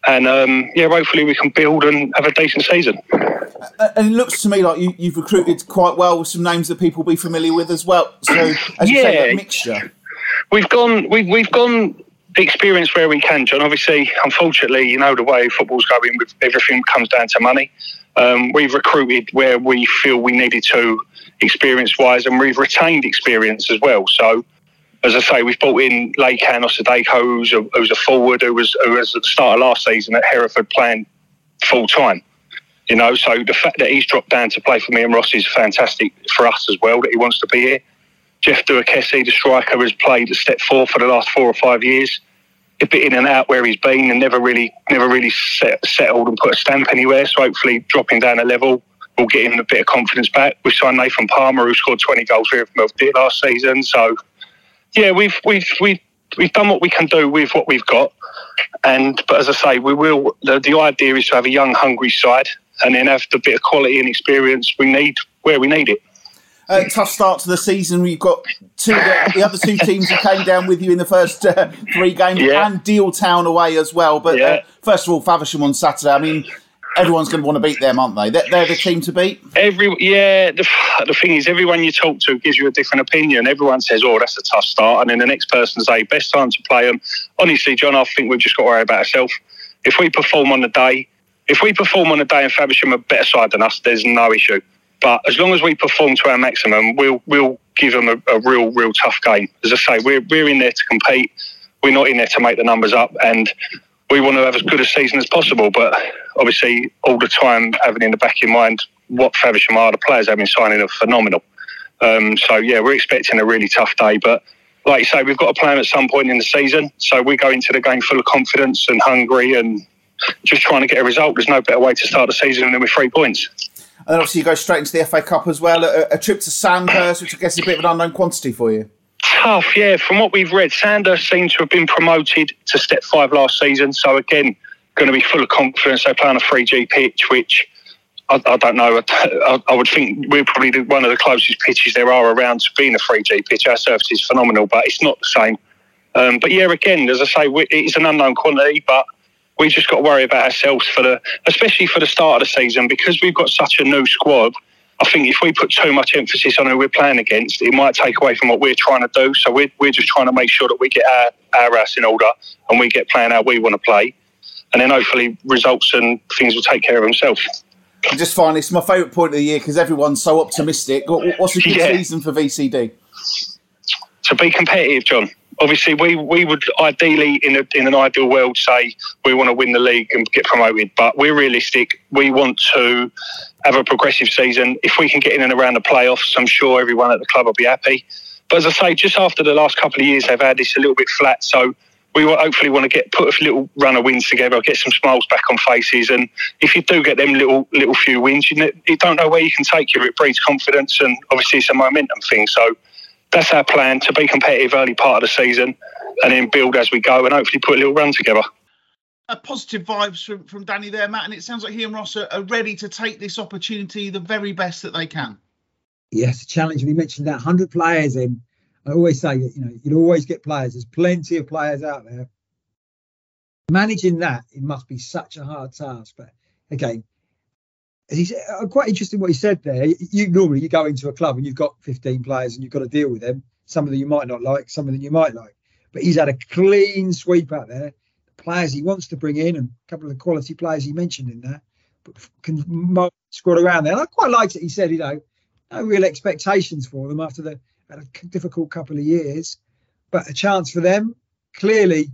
And um, yeah, hopefully we can build and have a decent season. And it looks to me like you, have recruited quite well with some names that people will be familiar with as well. So, as you say, that mixture. We've gone. We've, we've gone experience where we can, John. Obviously, unfortunately, you know the way football's going. Everything comes down to money. Um, we've recruited where we feel we needed to, experience-wise, and we've retained experience as well. So, as I say, we've brought in Leykan Osadeko, who's a, who's a forward who was who was at the start of last season at Hereford playing full time. You know, so the fact that he's dropped down to play for me and Ross is fantastic for us as well. That he wants to be here. Jeff Duakesi, the striker, has played at step four for the last four or five years a bit in and out where he's been and never really never really set, settled and put a stamp anywhere. So hopefully dropping down a level will get him a bit of confidence back. We signed Nathan Palmer who scored 20 goals for did last season. So yeah, we've we've we've we've done what we can do with what we've got. And but as I say, we will. The, the idea is to have a young, hungry side, and then have the bit of quality and experience we need where we need it. Uh, tough start to the season. We've got two the, the, other two teams who came down with you in the first uh, three games, yeah. and Deal Town away as well. But uh, yeah. first of all, Faversham on Saturday. I mean, everyone's going to want to beat them, aren't they? They're, they're, the team to beat. Every yeah. The, the thing is, everyone you talk to gives you a different opinion. Everyone says, "Oh, that's a tough start," and then the next person say, "Best time to play them." Honestly, John, I think we've just got to worry about ourselves. If we perform on the day, if we perform on the day and Faversham are better side than us, there's no issue. But as long as we perform to our maximum, we'll we'll give them a, a, real real tough game. As I say, we're we're in there to compete. We're not in there to make the numbers up. And we want to have as good a season as possible. But obviously, all the time having in the back of your mind what Faversham are, the players have been signing are phenomenal. Um, so yeah, we're expecting a really tough day, but like you say, we've got a plan at some point in the season. So we go into the game full of confidence and hungry and just trying to get a result. There's no better way to start the season than with three points. And obviously, you go straight into the FA Cup as well. A, a trip to Sandhurst, which I guess is a bit of an unknown quantity for you. Tough, yeah. From what we've read, Sandhurst seems to have been promoted to Step Five last season. So again, going to be full of confidence. They play on a 3G pitch, which I, I don't know. [laughs] I, I, would think we're probably one of the closest pitches there are around to being a 3G pitch. Our surface is phenomenal, but it's not the same. Um, but yeah, again, as I say, it's an unknown quantity, but we just got to worry about ourselves for the, especially for the start of the season, because we've got such a new squad. I think if we put too much emphasis on who we're playing against, it might take away from what we're trying to do. So we're, we're just trying to make sure that we get our, our house in order and we get playing how we want to play. And then hopefully results and things will take care of themselves. And just finally, it's my favourite point of the year because everyone's so optimistic. What's a good yeah. season for VCD? To be competitive, John. Obviously, we, we would ideally, in, a, in an ideal world, say we want to win the league and get promoted. But we're realistic. We want to have a progressive season. If we can get in and around the playoffs, I'm sure everyone at the club will be happy. But as I say, just after the last couple of years, they've had this a little bit flat. So we will hopefully want to get put a little run of wins together, get some smiles back on faces, and if you do get them little little few wins, you, you don't know where you can take you. It breeds confidence, and obviously it's a momentum thing. So that's our plan to be competitive early part of the season, and then build as we go, and hopefully put a little run together. Uh, positive vibes from, from Danny there, Matt, and it sounds like he and Ross are, are ready to take this opportunity the very best that they can. Yes, a challenge. We mentioned that 100 players in I always say that you know you'll always get players. There's plenty of players out there. Managing that it must be such a hard task. But again, he's uh, quite interesting what he said there. You normally you go into a club and you've got 15 players and you've got to deal with them. Some of them you might not like, some of them you might like. But he's had a clean sweep out there. The players he wants to bring in and a couple of the quality players he mentioned in there, but can squad around there. And I quite liked it. He said, you know, no real expectations for them after the had a difficult couple of years, but a chance for them. Clearly,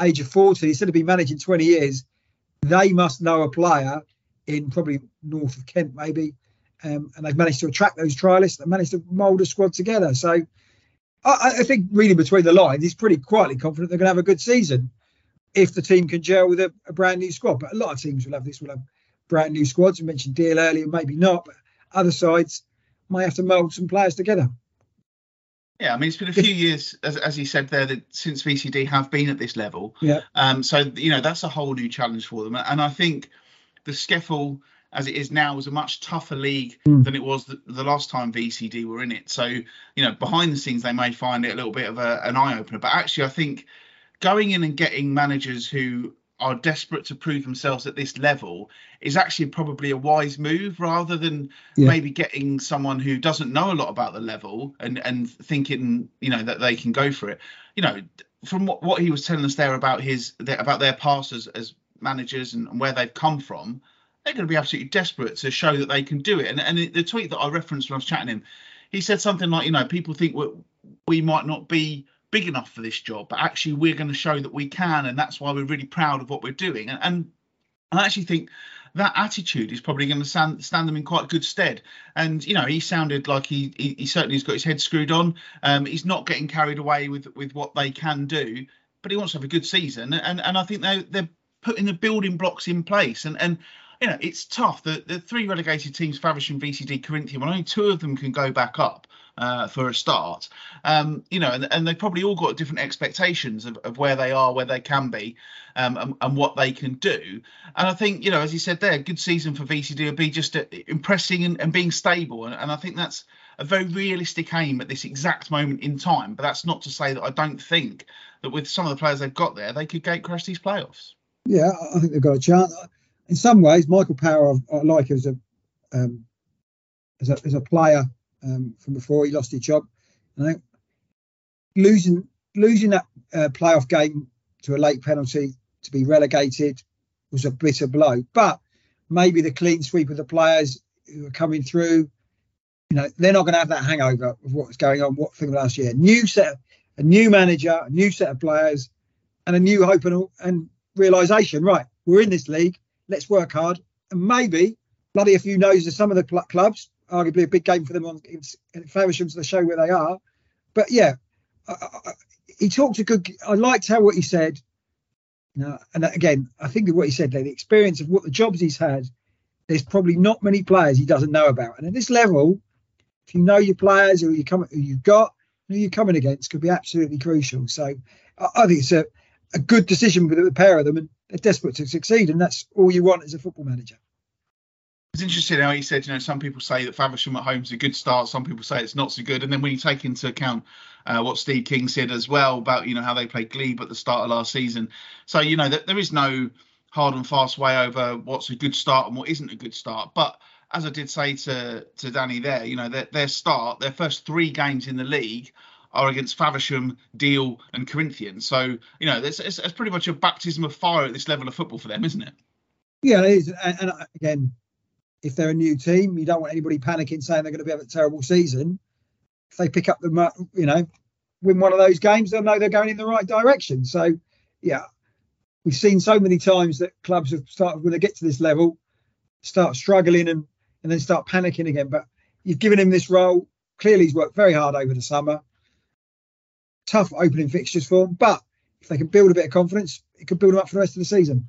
age of 40, instead of being managing 20 years, they must know a player in probably north of Kent, maybe. Um, and they've managed to attract those trialists. They've managed to mould a squad together. So I, I, think reading between the lines, he's pretty quietly confident they're going to have a good season if the team can gel with a, a, brand new squad. But a lot of teams will have this, will have brand new squads. We mentioned Deal earlier, maybe not, but other sides might have to mould some players together. Yeah, I mean, it's been a few years, as, as you said there, that since VCD have been at this level. Yeah. Um. So you know that's a whole new challenge for them, and I think the SCEFL as it is now is a much tougher league mm. than it was the, the, last time VCD were in it. So you know, behind the scenes they may find it a little bit of a, an eye opener, but actually I think going in and getting managers who are desperate to prove themselves at this level is actually probably a wise move rather than yeah. maybe getting someone who doesn't know a lot about the level and and thinking you know that they can go for it you know from what, what he was telling us there about his about their past as, as managers and, and where they've come from they're going to be absolutely desperate to show that they can do it and, and the tweet that i referenced when i was chatting him he said something like you know people think we might not be big enough for this job, but actually we're going to show that we can, and that's why we're really proud of what we're doing. And, and I actually think that attitude is probably going to stand, stand them in quite good stead. And you know, he sounded like he he, he certainly has got his head screwed on. Um, he's not getting carried away with with what they can do, but he wants to have a good season. And and I think they they're putting the building blocks in place. And and you know, it's tough. The the three relegated teams, Faversham, VCD, Corinthian, well, only two of them can go back up uh, for a start. Um, you know, and, and they've probably all got different expectations of, of where they are, where they can be, um, and, and, what they can do. And I think, you know, as you said there, a good season for VCD will be just uh, impressing and, and being stable. And, and I think that's a very realistic aim at this exact moment in time. But that's not to say that I don't think that with some of the players they've got there, they could gate crash these playoffs. Yeah, I think they've got a chance. In some ways, Michael Power, I like as a um, as a, as a player um, from before he lost his job. Losing losing that uh, playoff game to a late penalty to be relegated was a bitter blow. But maybe the clean sweep of the players who are coming through, you know, they're not going to have that hangover of what was going on, what thing last year. New set, a new manager, a new set of players, and a new hope and, and realization, right, we're in this league, let's work hard. And maybe bloody a few knows of some of the cl- clubs, arguably a big game for them on Faversham to show where they are. But yeah, I, I, he talked a good. I liked how what he said. You and again, I think what he said there, the experience of what the jobs he's had. There's probably not many players he doesn't know about, and at this level, if you know your players who you come, who you've got, who you're coming against, could be absolutely crucial. So I, I think it's a, a good decision with the pair of them, and they're desperate to succeed, and that's all you want as a football manager. It's interesting how he said, you know, some people say that Faversham at home is a good start, some people say it's not so good, and then when you take into account uh, what Steve King said as well about, you know, how they played Glebe at the start of last season, so you know that there is no hard and fast way over what's a good start and what isn't a good start. But as I did say to to Danny there, you know, their, their start, their first three games in the league are against Faversham, Deal, and Corinthians. So you know, it's, it's, it's pretty much a baptism of fire at this level of football for them, isn't it? Yeah, it is. And, and uh, again, if they're a new team, you don't want anybody panicking saying they're going to be having a terrible season. If they pick up the, you know, win one of those games, they'll know they're going in the right direction. So, yeah, we've seen so many times that clubs have started when they get to this level, start struggling and and then start panicking again. But you've given him this role. Clearly, he's worked very hard over the summer. Tough opening fixtures for them, but if they can build a bit of confidence, it could build them up for the rest of the season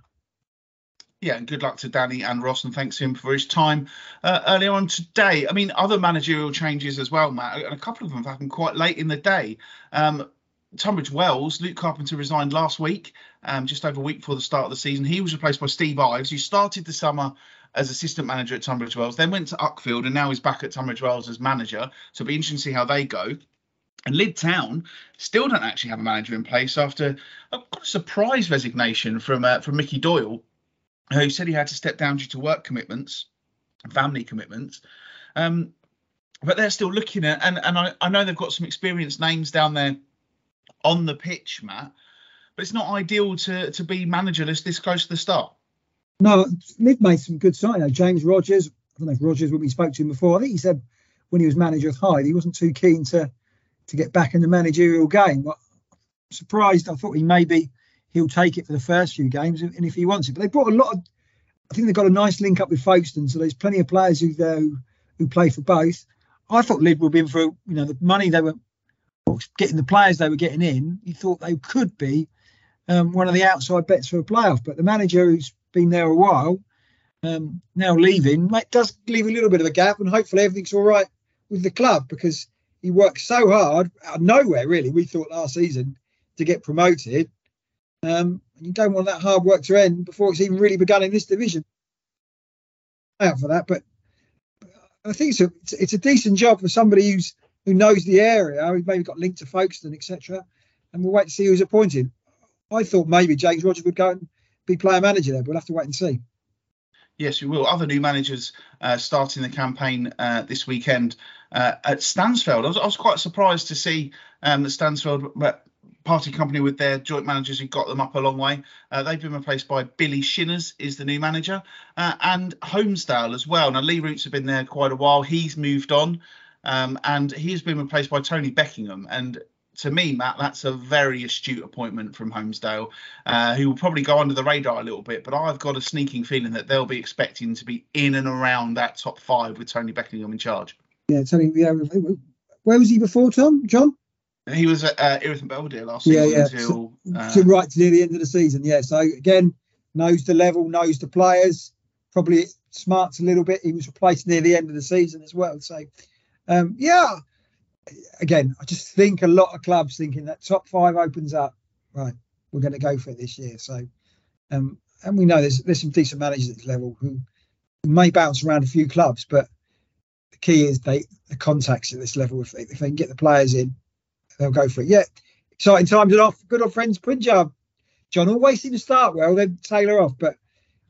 yeah, and good luck to Danny and Ross, and thanks to him for his time uh, earlier on today. I mean, other managerial changes as well, Matt, and a couple of them have happened quite late in the day. Um, Tunbridge Wells, Luke Carpenter resigned last week, um, just over a week before the start of the season. He was replaced by Steve Ives, who started the summer as assistant manager at Tunbridge Wells, then went to Uckfield, and now he's back at Tunbridge Wells as manager. So it'll be interesting to see how they go. And Lydd Town still don't actually have a manager in place after a, surprise resignation from uh, from Mickey Doyle who said he had to step down due to work commitments, family commitments. Um, but they're still looking at, and, and I, I know they've got some experienced names down there on the pitch, Matt, but it's not ideal to, to be managerless this close to the start. No, Lydd made some good signs. James Rogers, I don't know if Rogers, when we spoke to him before, I think he said when he was manager of Hyde, he wasn't too keen to to get back in the managerial game. But surprised, I thought he maybe he'll take it for the first few games, and if he wants it. But they brought a lot of. I think they've got a nice link up with Folkestone, so there's plenty of players who who, who play for both. I thought Lydd would be in for you know the money they were getting, the players they were getting in. You thought they could be um, one of the outside bets for a playoff, but the manager who's been there a while um, now leaving does leave a little bit of a gap, and hopefully everything's all right with the club because he worked so hard out of nowhere. Really, we thought last season to get promoted, um, you don't want that hard work to end before it's even really begun in this division. Out for that, but I think it's a, it's, a decent job for somebody who's who knows the area, who's maybe got linked to Folkestone, etc. And we'll wait to see who's appointed. I thought maybe James Rogers would go and be player manager there, but we'll have to wait and see. Yes, we will. Other new managers uh, starting the campaign uh, this weekend uh, at Stansfeld. I was, I was, quite surprised to see um, that Stansfeld party company with their joint managers who got them up a long way. Uh, they've been replaced by Billy Shinners is the new manager, uh, and Holmesdale as well. Now Lee Roots have been there quite a while. He's moved on, um, and he's been replaced by Tony Beckingham. And to me, Matt, that's a very astute appointment from Holmesdale, uh, who will probably go under the radar a little bit. But I've got a sneaking feeling that they'll be expecting to be in and around that top five with Tony Beckingham in charge. Yeah, Tony. Yeah, where was he before, Tom? John? He was at uh, Erith and Belvedere last yeah, season yeah. until uh, to right to near the end of the season. Yeah. So again, knows the level, knows the players. Probably smarts a little bit. He was replaced near the end of the season as well. So um, yeah. Again, I just think a lot of clubs thinking that top five opens up. Right, we're going to go for it this year. So, um, and we know there's there's some decent managers at this level who, may bounce around a few clubs, but the key is they the contacts at this level. If they, if they can get the players in, they'll go for it. Yeah, exciting times and off. Good old friends Punjab. John always seem to start well, then tailor off. But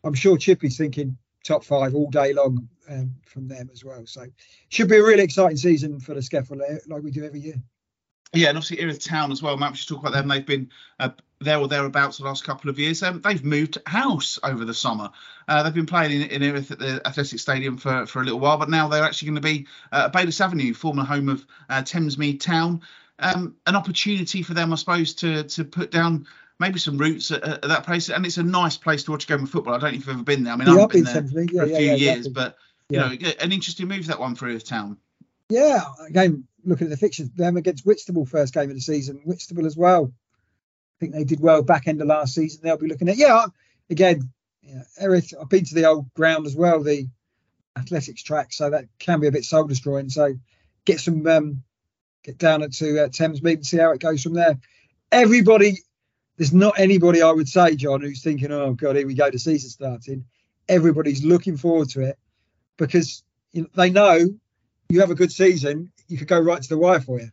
I'm sure Chippy's thinking top five all day long um, from them as well. So should be a really exciting season for the SCEFL like we do every year. Yeah, and obviously Erith Town as well. Matt, we should talk about them. They've been uh, there or thereabouts the last couple of years. Um, they've moved house over the summer. Uh, they've been playing in, in at the Athletic Stadium for, for a little while, but now they're actually going to be uh, at Bayliss Avenue, former home of uh, Thamesmead Town um, an opportunity for them, I suppose, to to put down maybe some roots at, at, that place, and it's a nice place to watch a game of football. I don't know if you've ever been there. I mean, Yeah, I've been there to for a yeah, few yeah, years, exactly. but you Yeah. know, an interesting move that one for Erith Town. Yeah, again, looking at the fixtures, them against Whitstable first game of the season, Whitstable as well. I think they did well back end of last season. They'll be looking at yeah, again, yeah, Erith. I've been to the old ground as well, the athletics track, so that can be a bit soul destroying. So get some um, get down to uh, Thamesmead and see how it goes from there. Everybody, there's not anybody I would say, John, who's thinking, oh god, here we go, the season starting. Everybody's looking forward to it because you know, they know you have a good season, you could go right to the wire for you.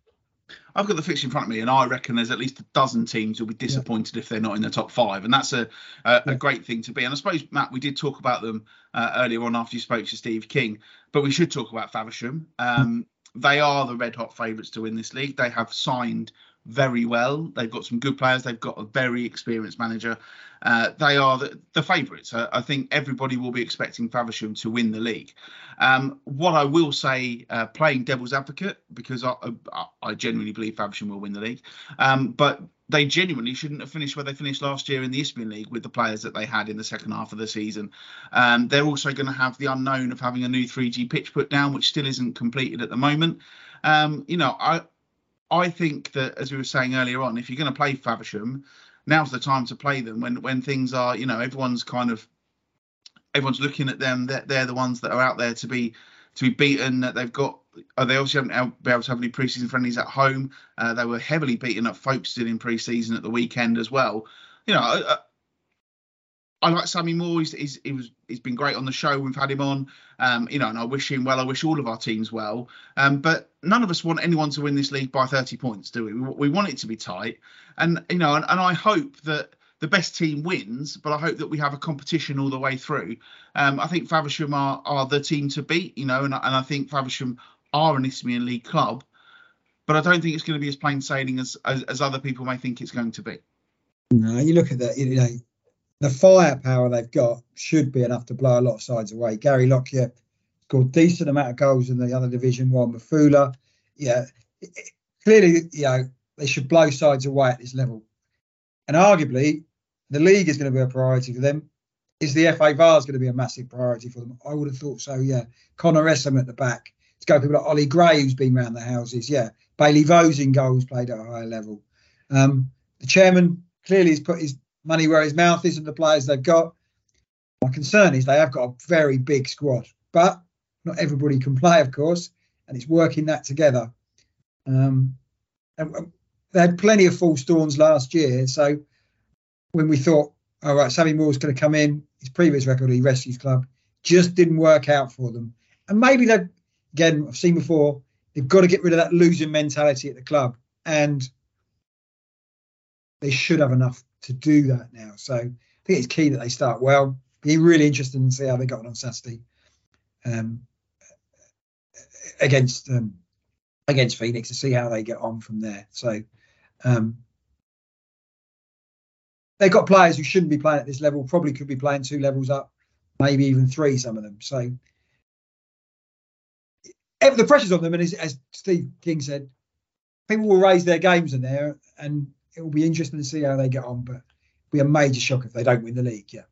I've got the fixture in front of me, and I reckon there's at least a dozen teams who'll be disappointed if they're not in the top five, and that's a a, a great thing to be. And I suppose Matt, we did talk about them uh, earlier on after you spoke to Steve King, but we should talk about Faversham. Um, they are the red hot favourites to win this league. They have signed very well. They've got some good players. They've got a very experienced manager. Uh, they are the, the favourites. Uh, I think everybody will be expecting Faversham to win the league. Um, what I will say, uh, playing devil's advocate, because I, I, I genuinely believe Faversham will win the league, um, but they genuinely shouldn't have finished where they finished last year in the Isthmian League with the players that they had in the second half of the season. Um, they're also going to have the unknown of having a new 3G pitch put down, which still isn't completed at the moment. Um, you know, I I think that as we were saying earlier on, if you're going to play Faversham, now's the time to play them when when things are, you know, everyone's kind of everyone's looking at them. They're, they're the ones that are out there to be to be beaten. That they've got. Uh, they obviously haven't been able to have any preseason friendlies at home. Uh, they were heavily beaten at Folkestone in preseason at the weekend as well. You know, I, like Sammy Moore. He's, he's he was he's been great on the show. We've had him on. Um, you know, and I wish him well. I wish all of our teams well. Um, but none of us want anyone to win this league by 30 points, do we? We, we want it to be tight. And you know, and, and I hope that the best team wins, but I hope that we have a competition all the way through. Um, I think Faversham are, are the team to beat, you know, and, I- and I think Faversham are an Isthmian League club, but I don't think it's going to be as plain sailing as, as, as other people may think it's going to be. No, you look at that, you know, the firepower they've got should be enough to blow a lot of sides away. Gary Lockyer scored decent amount of goals in the other Division One. Mafula, yeah, it- it- clearly, you know, they should blow sides away at this level. And arguably, the league is going to be a priority for them. Is the FA Vase is going to be a massive priority for them? I would have thought so. Yeah, Connor Essam at the back. Let's go people like Ollie Gray, who's been round the houses. Yeah, Bailey Vose in goals, played at a higher level. Um, the chairman clearly has put his money where his mouth is and the players they've got. My concern is they have got a very big squad, but not everybody can play, of course, and it's working that together. Um, and um, they had plenty of false dawns last year, so when we thought, all right, Sammy Moore's going to come in, his previous record, he rescues club, just didn't work out for them. And maybe they, again, I've seen before, they've got to get rid of that losing mentality at the club, and they should have enough to do that now. So I think it's key that they start well. Be really interested to see how they got on on Saturday um, against um, against Phoenix to see how they get on from there. So um, they've got players who shouldn't be playing at this level, probably could be playing two levels up, maybe even three, some of them. So the pressure's on them, and as, as Steve King said, people will raise their games in there, and it will be interesting to see how they get on. But it'll be a major shock if they don't win the league. Yeah,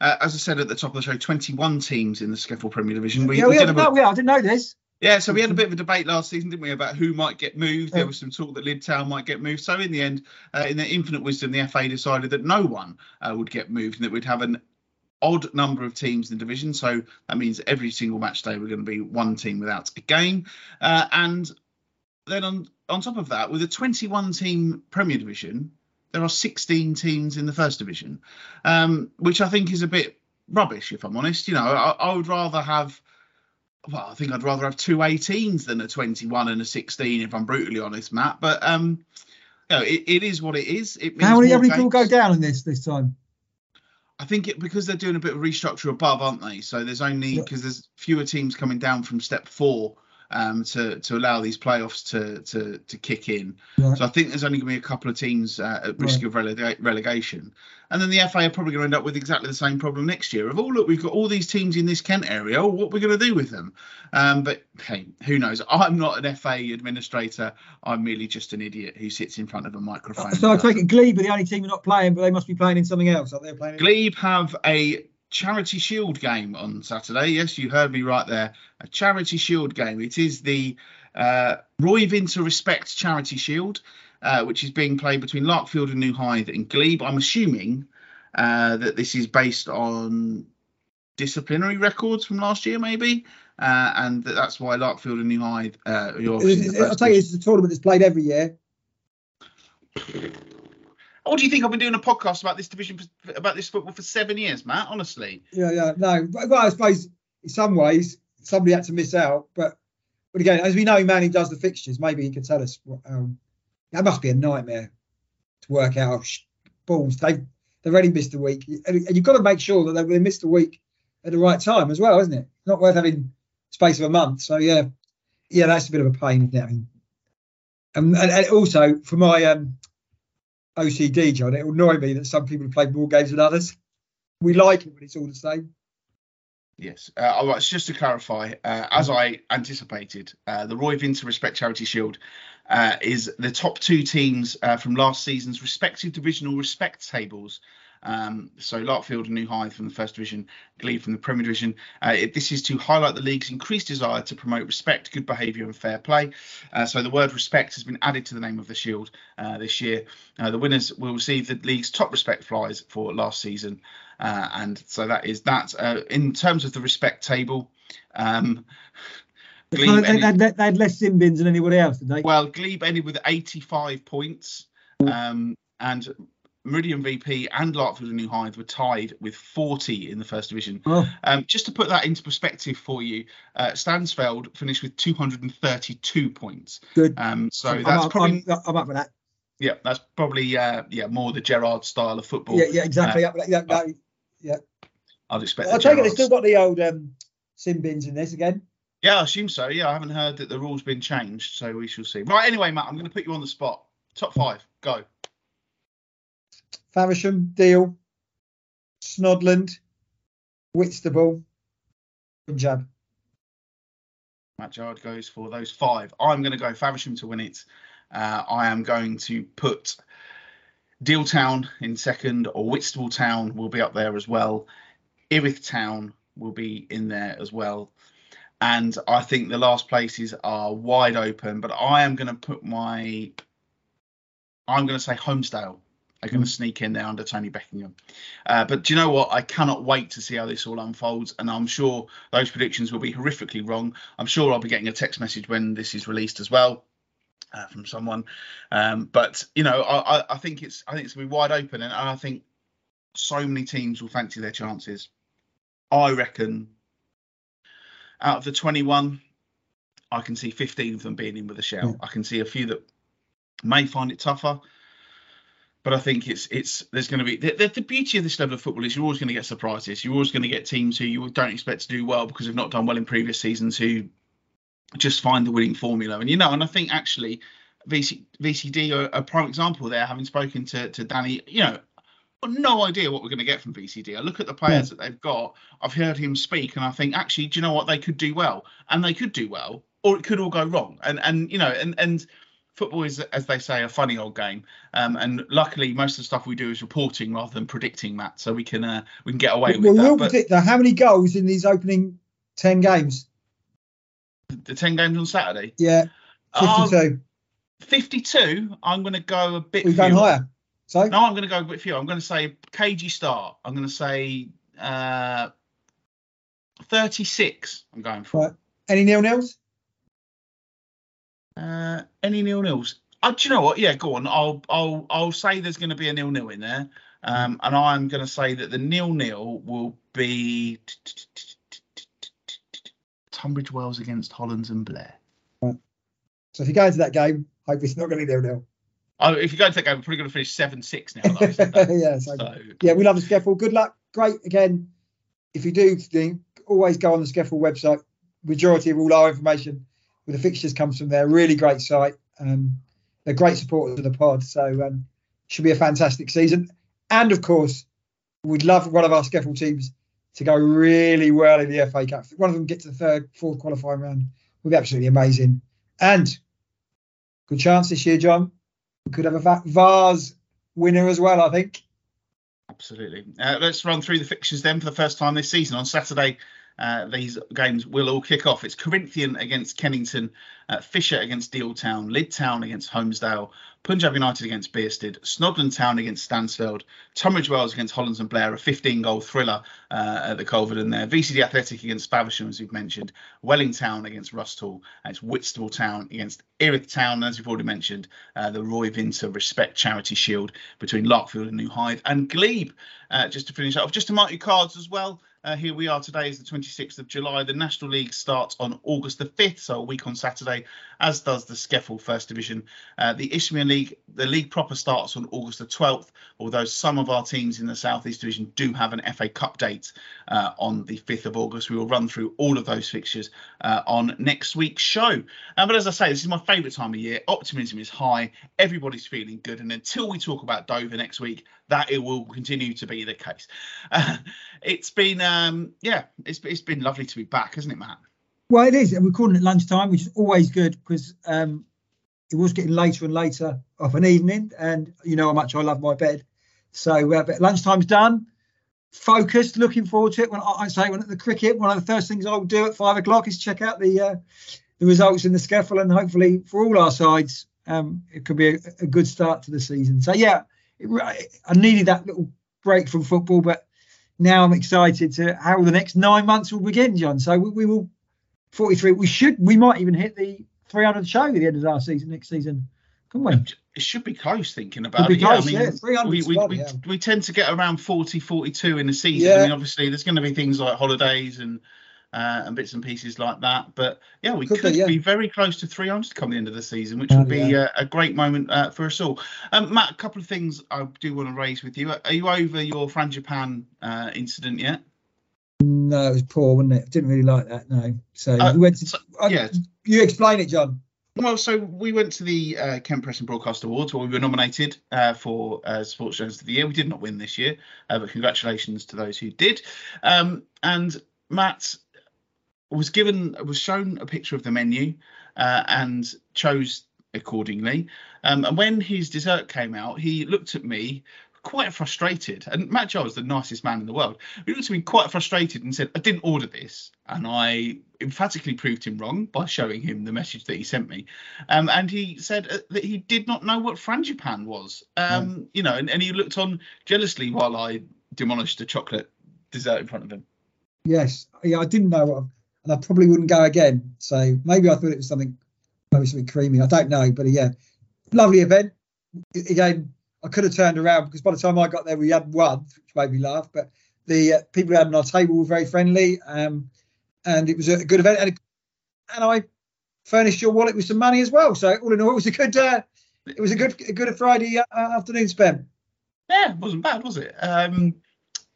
Uh, as I said at the top of the show, 21 teams in the SCEFL Premier Division. We, yeah, we we had, a- no, yeah, I didn't know this. Yeah, so we had a bit of a debate last season, didn't we, about who might get moved? There was some talk that Lydd Town might get moved. So in the end, uh, in their infinite wisdom, the FA decided that no one uh, would get moved and that we'd have an odd number of teams in the division. So that means every single match day we're going to be one team without a game. Uh, and then on on top of that, with a 21 team Premier Division, there are 16 teams in the First Division, um, which I think is a bit rubbish, if I'm honest. You know, I, I would rather have well, I think I'd rather have two 18s than a 21 and a 16, if I'm brutally honest, Matt. But um, you know, it, it is what it is. It means How many, how many people go down in this this time? I think it because they're doing a bit of restructure above, aren't they? So there's only Yeah. because there's fewer teams coming down from step four um, to to allow these playoffs to to to kick in. Right. So I think there's only going to be a couple of teams uh, at risk Right. of relega- relegation, and then the FA are probably going to end up with exactly the same problem next year. Of oh look, we've got all these teams in this Kent area. Oh, what are we going to do with them? Um, but hey, who knows? I'm not an FA administrator. I'm merely just an idiot who sits in front of a microphone. So I take it Glebe are the only team who are not playing, but they must be playing in something else. Are they playing? in- Glebe have a charity shield game on Saturday. Yes, you heard me right there. A charity shield game. It is the uh, Roy Vinter Respect Charity Shield, uh, which is being played between Larkfield and New Hythe and Glebe. I'm assuming uh, that this is based on disciplinary records from last year, maybe. Uh, and that's why Larkfield and New Hythe. Uh, I'll tell you, is a tournament that's played every year. What do you think? I've been doing a podcast about this division, about this football for seven years, Matt. Honestly, Yeah, yeah, no. But, well, I suppose in some ways somebody had to miss out, but but again, as we know, Manny does the fixtures. Maybe he could tell us. Um, that must be a nightmare to work out. Balls, they they've already missed a week, and, and you've got to make sure that they, missed a week at the right time as well, isn't it? Not worth having space of a month. So yeah, yeah, that's a bit of a pain. Isn't it? I mean, um, and, and also for my um, OCD, John, it will annoy me that some people played more games than others. We like it when it's all the same. Yes. Uh, all right. So just to clarify, uh, as I anticipated, uh, the Roy Vinter Respect Charity Shield uh, is the top two teams uh, from last season's respective divisional respect tables. Um, so Larkfield and New Hythe from the First Division, Glebe from the Premier Division. Uh, it, this is to highlight the league's increased desire to promote respect, good behaviour, and fair play. Uh, so the word respect has been added to the name of the shield uh, this year. Uh, the winners will receive the league's top respect flies for last season, uh, and so that is that. Uh, in terms of the respect table, um, They, Glebe they, ended- they, they had less sin bins than anybody else, did they? well, Glebe ended with 85 points, um, and Meridian VP and Larkfield and New Hythe were tied with 40 in the first division. Oh, Um, just to put that into perspective for you, uh, Stansfeld finished with 232 points. good. Um, so I'm, that's up, probably I'm, I'm up for that. yeah, that's probably uh, yeah more the Gerard style of football. Yeah, yeah, exactly. up for that. Yeah, I'd expect. I take it they still got the old um, sin bins in this again. Yeah, I assume so. Yeah, I haven't heard that the rules been changed, so we shall see. Right, anyway, Matt, I'm going to put you on the spot. Top five, go. Faversham, Deal, Snodland, Whitstable, Punjab. Matt Gerard goes for those five. I'm going to go Faversham to win it. Uh, I am going to put Deal Town in second, or Whitstable Town will be up there as well. Erith Town will be in there as well. And I think the last places are wide open, but I am going to put my. I'm going to say Holmesdale are going to sneak in there under Tony Beckingham. Uh, but do you know what? I cannot wait to see how this all unfolds. And I'm sure those predictions will be horrifically wrong. I'm sure I'll be getting a text message when this is released as well uh, from someone. Um, but you know, I, I, I think it's I think it's going to be wide open, and I think so many teams will fancy their chances. I reckon out of the 21, I can see 15 of them being in with a shout. Yeah. I can see a few that may find it tougher. But I think it's it's there's going to be the, the, the beauty of this level of football is you're always going to get surprises. You're always going to get teams who you don't expect to do well because they've not done well in previous seasons who just find the winning formula. And you know, and I think actually VC, VCD are a prime example there. Having spoken to to Danny, you know, no idea what we're going to get from VCD. I look at the hmm. players that they've got. I've heard him speak, and I think actually, do you know what? They could do well, and they could do well, or it could all go wrong. And and you know, and and football is, as they say, a funny old game. Um, and luckily, most of the stuff we do is reporting rather than predicting that, so we can uh, we can get away Well, with we'll that. But predict that. How many goals in these opening 10 games? the ten games on Saturday, Yeah, Uh, 52. 52. I'm going to go a bit. We've gone fewer. higher. So, No, I'm going to go a bit fewer. I'm going to say cagey start. I'm going to say uh, 36. I'm going for. Right. any nil nils? Uh, any nil nils? Uh, do you know what? Yeah, go on. I'll I'll I'll say there's going to be a nil nil in there, um, and I'm going to say that the nil nil will be Tunbridge Wells against Hollands and Blair. So, if you go into that game, hope it's not going to be nil nil. Oh, if you go into that game, we're probably going to finish seven six now. [laughs] Yeah, so, so, yeah, we love the SCEFL. Good luck. Great. Again, if you do think, always go on the SCEFL website. Majority of all our information with the fixtures comes from there. Really great site. Um, they're great supporters of the pod, so um, should be a fantastic season. And of course, we'd love one of our SCEFL teams to go really well in the FA Cup. If One of them get to the third, fourth qualifying round would be absolutely amazing. And good chance this year, John. We could have a Vase winner as well, I think. Absolutely. Uh, let's run through the fixtures then for the first time this season. On Saturday, uh, these games will all kick off. It's Corinthian against Kennington, uh, Fisher against Deal Town, Lydd Town against Holmesdale, Punjab United against Bearsted, Snodland Town against Stansfeld, Tunbridge Wells against Hollands and Blair, a 15 goal thriller uh, at the Culverden there, VCD Athletic against Faversham, as we've mentioned, Welling Town against Rusthall, and it's Whitstable Town against Erith Town, as we've already mentioned, uh, the Roy Vinter Respect Charity Shield between Larkfield and New Hythe, and Glebe, uh, just to finish off, just to mark your cards as well. Uh, here we are today is the 26th of July. The National League starts on August the 5th, so a week on Saturday, as does the SCEFL First Division. Uh, the Isthmian League, the league proper starts on August the 12th, although some of our teams in the Southeast Division do have an FA Cup date uh, on the 5th of August. We will run through all of those fixtures uh, on next week's show. Uh, but as I say, this is my favourite time of year. Optimism is high. Everybody's feeling good. And until we talk about Dover next week, that it will continue to be the case. Uh, it's been, um, yeah, it's, it's been lovely to be back, hasn't it, Matt? Well, it is. We're calling it lunchtime, which is always good because um, it was getting later and later of an evening, and you know how much I love my bed. So, uh, but lunchtime's done. Focused, looking forward to it. When I, say when at the cricket, one of the first things I'll do at five o'clock is check out the uh, the results in the SCEFL, and hopefully for all our sides, um, it could be a, a, good start to the season. So yeah, I needed that little break from football, but now I'm excited to how the next nine months will begin, John. So we, we will 43. We should, we might even hit the 300 show at the end of our season next season. Can we? It should be close thinking about it. Close, yeah, I mean, yeah, we, we, we, yeah. we, tend to get around 40, 42 in the season. Yeah. I mean, obviously, there's going to be things like holidays and uh, and bits and pieces like that. But yeah, we could, could be, yeah. be, very close to 300 come the end of the season, which oh, would be yeah. a, a, great moment uh, for us all. Um, Matt, a couple of things I do want to raise with you. Are you over your Frangipane uh, incident yet? No, it was poor, wasn't it? Didn't really like that. No. So uh, we went to. So, yeah. You explain it, John. Well, so we went to the uh, Kent Press and Broadcast Awards, where we were nominated uh, for uh, Sports Journalist of the Year. We did not win this year, uh, but congratulations to those who did. Um, and Matt was given was shown a picture of the menu uh, and chose accordingly. Um, and when his dessert came out, he looked at me quite frustrated. And Matt Giles, the nicest man in the world, he looked at me quite frustrated and said, "I didn't order this," and I emphatically proved him wrong by showing him the message that he sent me. Um, and he said uh, that he did not know what frangipane was. Um, mm. You know, and, and he looked on jealously while I demolished a chocolate dessert in front of him. Yes, yeah, I didn't know what and I probably wouldn't go again. So maybe I thought it was something, maybe something creamy. I don't know, but yeah, lovely event. Again, I could have turned around because by the time I got there, we had one, which made me laugh. But the uh, people who had on our table were very friendly, um, and it was a good event. And, and I furnished your wallet with some money as well. So all in all, it was a good, uh, it was a good, a good Friday uh, afternoon spent. Yeah, it wasn't bad, was it? Um,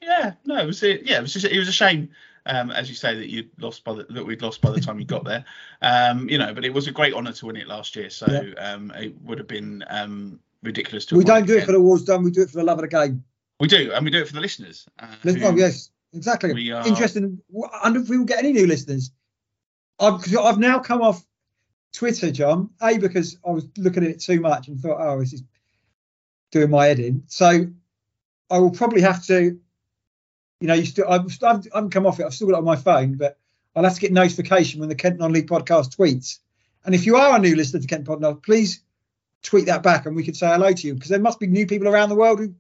yeah, no, it was. Yeah, it was just. It was a shame um, as you say that you lost by the, that we'd lost by the time you got there. Um, you know, but it was a great honour to win it last year. So yeah. um, it would have been um, ridiculous to. We don't do it for the awards done. We do it for the love of the game. We do, and we do it for the listeners. Uh, oh yes, exactly. We are... Interesting. And if we will get any new listeners, I've, I've now come off Twitter, John. A because I was looking at it too much and thought, oh, this is doing my head in. So I will probably have to you know, you still I've, I've, I've come off it. I've still got it on my phone, but I'll have to get notification when the Kent Non-League podcast tweets. And if you are a new listener to Kent Podcast, please tweet that back and we can say hello to you because there must be new people around the world who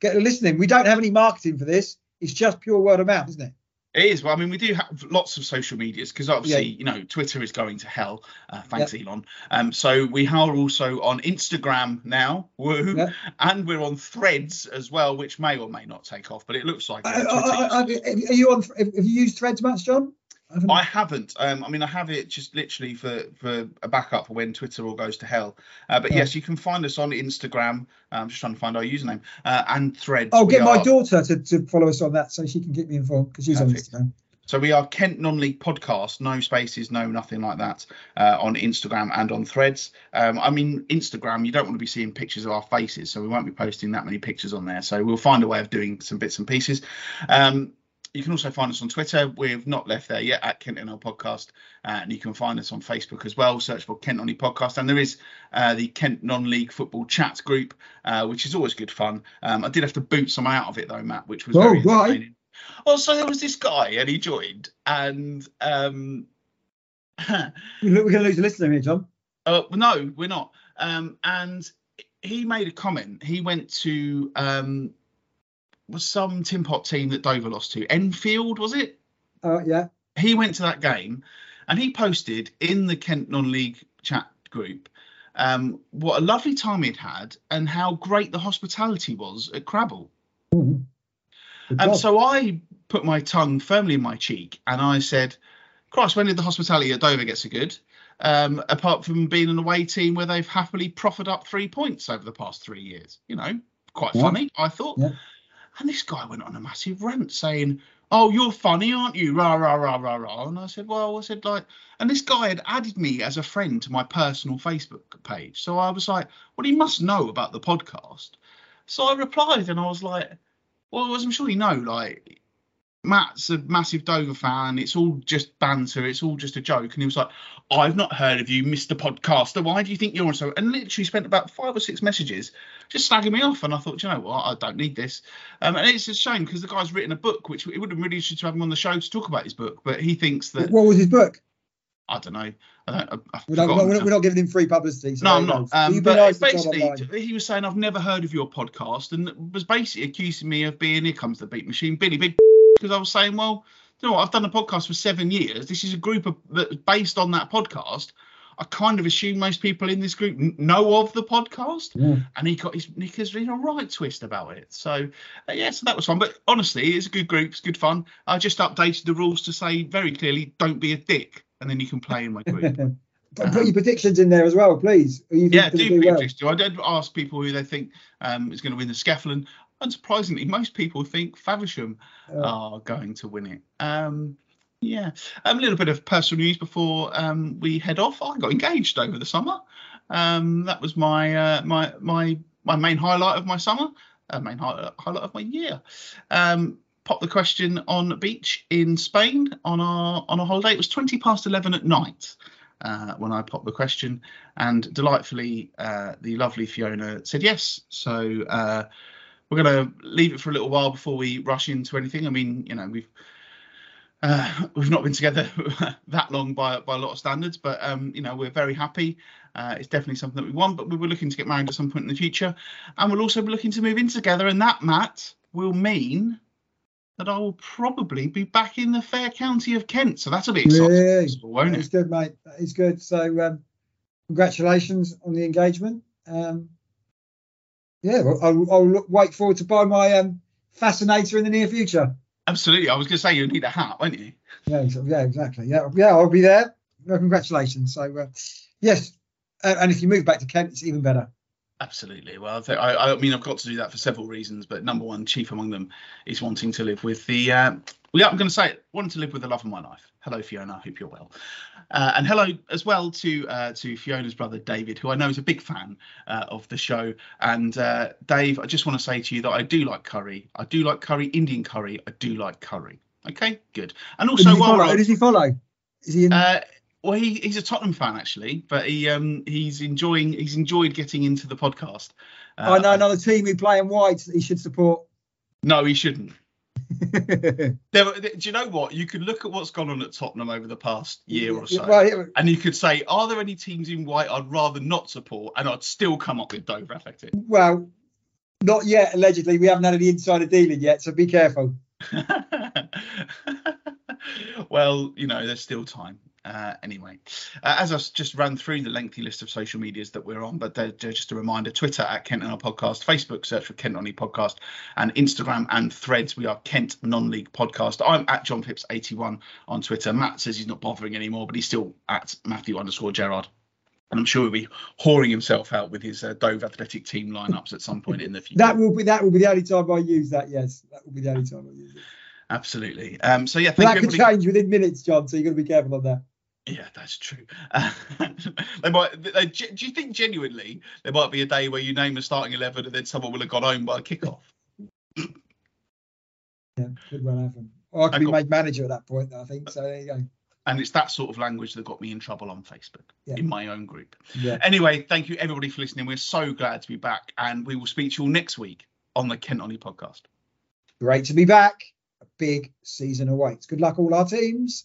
get listening. We don't have any marketing for this. It's just pure word of mouth, isn't it? It is. Well, I mean, we do have lots of social medias because obviously, yeah. you know, Twitter is going to hell. Uh, thanks, yep. Elon. Um, so we are also on Instagram now, woo, yep. and we're on Threads as well, which may or may not take off, but it looks like. Uh, uh, uh are you on? Have you used Threads much, John? I haven't. I haven't. Um, I mean, I have it just literally for for a backup for when Twitter all goes to hell. Uh, but yes, you can find us on Instagram. Uh, I'm just trying to find our username uh, and Threads. I'll get my daughter to, to follow us on that so she can get me informed because she's Perfect. on Instagram. So we are Kent Non-League Podcast, no spaces, no nothing like that, uh, on Instagram and on Threads. Um, I mean, Instagram, you don't want to be seeing pictures of our faces, so we won't be posting that many pictures on there. So we'll find a way of doing some bits and pieces. Um, you can also find us on Twitter. We've not left there yet at Kent NL Podcast, uh, and you can find us on Facebook as well. Search for Kent Non-League Podcast, and there is uh, the Kent Non-League Football Chat group, uh, which is always good fun. Um, I did have to boot some out of it though, Matt, which was Oh, very right. entertaining. Well, so there was this guy, and he joined, and um, [laughs] We're going to lose a listener here, John. Uh, no, we're not. Um, and he made a comment. He went to um, was some tin pot team that Dover lost to. Enfield was it? Uh, yeah. He went to that game, and he posted in the Kent non-league chat group um, what a lovely time he'd had and how great the hospitality was at Crabble. Mhm. Um, so I put my tongue firmly in my cheek and I said, Christ, when did the hospitality at Dover get so good? Um, apart from being an away team where they've happily proffered up three points over the past three years. You know, quite Yeah. funny, I thought. Yeah. And this guy went on a massive rant saying, Oh, you're funny, aren't you? Rah, rah, rah, rah, rah. And I said, Well, I said, like, and this guy had added me as a friend to my personal Facebook page. So I was like, Well, he must know about the podcast. So I replied and I was like, well, as I'm sure you know, like Matt's a massive Dover fan. It's all just banter. It's all just a joke. And he was like, I've not heard of you, Mr. Podcaster. Why do you think you're on so? And literally spent about five or six messages just slagging me off. And I thought, you know what? I don't need this. Um, and it's a shame because the guy's written a book, which it would have been really interesting to have him on the show to talk about his book. But he thinks that, What was his book? I don't know. I don't, We're not, we're, not, we're not giving him free publicity. So No, I'm not. Um, but nice to John basically, he was saying I've never heard of your podcast, and was basically accusing me of being here comes the beat machine, Billy Big, because I was saying, well, you know what, I've done a podcast for seven years. This is a group of that's based on that podcast. I kind of assume most people in this group n- know of the podcast, Yeah. and he got his knickers in a right twist about it. So, uh, yeah, so that was fun. But honestly, it's a good group. It's good fun. I just updated the rules to say very clearly, don't be a dick, and then you can play in my group. [laughs] Put your predictions in there as well, please. You Yeah, do do well. I did ask people who they think um, is going to win the Scefflin. Unsurprisingly, most people think Faversham Uh, are going to win it. Um, yeah, um, a little bit of personal news before um, we head off. I got engaged over the summer. Um, that was my uh, my my my main highlight of my summer, uh, main hi- highlight of my year. Um, pop the question on a beach in Spain on our on a holiday. It was twenty past eleven at night uh, when I popped the question, and delightfully, uh, the lovely Fiona said yes. So uh, we're going to leave it for a little while before we rush into anything. I mean, you know, we've uh, we've not been together [laughs] that long by by a lot of standards, but um, you know, we're very happy. Uh, it's definitely something that we want, but we were looking to get married at some point in the future, and we'll also be looking to move in together, and that Matt will mean that I will probably be back in the fair county of Kent. So that'll be exciting, Really? won't It's it? good, mate. It's good. So, um, congratulations on the engagement. Um, yeah, well, I'll, I'll look, wait forward to buy my um, fascinator in the near future. Absolutely. I was going to say you need a hat, won't you? Yeah, yeah, exactly. Yeah, yeah, I'll be there. Well, congratulations. So, uh, yes, uh, and if you move back to Kent, it's even better. Absolutely. Well, I, I, I mean, I've got to do that for several reasons, but number one, chief among them, is wanting to live with the. Uh, well, yeah, I'm going to say it. Wanting to live with the love of my life. Hello, Fiona. I hope you're well. Uh, and hello as well to uh, to Fiona's brother David, who I know is a big fan uh, of the show. And uh, Dave, I just want to say to you that I do like curry. I do like curry, Indian curry. I do like curry. Okay, good. And Who does also, he follow? Who does he follow? Is he in? uh, well, he, he's a Tottenham fan actually, but he um he's enjoying he's enjoyed getting into the podcast. Uh, I know another team who play in white he should support. No, he shouldn't. [laughs] There, do you know what? You could look at what's gone on at Tottenham over the past year or so, and you could say, are there any teams in white I'd rather not support? And I'd still come up with Dover Athletic. well, not yet. Allegedly, we haven't had any insider dealing yet, so be careful. [laughs] well, you know, there's still time. Uh, anyway, uh, as I just ran through the lengthy list of social medias that we're on, but they're, they're just a reminder Twitter at Kent and our podcast, Facebook, search for Kent Non League Podcast, and Instagram and threads, we are Kent Non League Podcast. I'm at John Pips81 on Twitter. Matt says he's not bothering anymore, but he's still at Matthew underscore Gerard. And I'm sure he'll be whoring himself out with his uh, Dover Athletic team lineups at some point in the future. That will be that will be the only time I use that. Yes, that will be the only time I use it. Absolutely. Um, so yeah, that could change within minutes, John. So you've got to be careful on that. Yeah, that's true. Uh, [laughs] they might. They, do you think genuinely there might be a day where you name the starting eleven and then someone will have gone home by kickoff? Yeah, could well happen. Or I could I be got- made manager at that point. I think so. There you go. And it's that sort of language that got me in trouble on Facebook Yeah. in my own group. Yeah. Anyway, thank you everybody for listening. We're so glad to be back, and we will speak to you all next week on the Kent Ollie podcast. Great to be back. A big season awaits. Good luck, all our teams.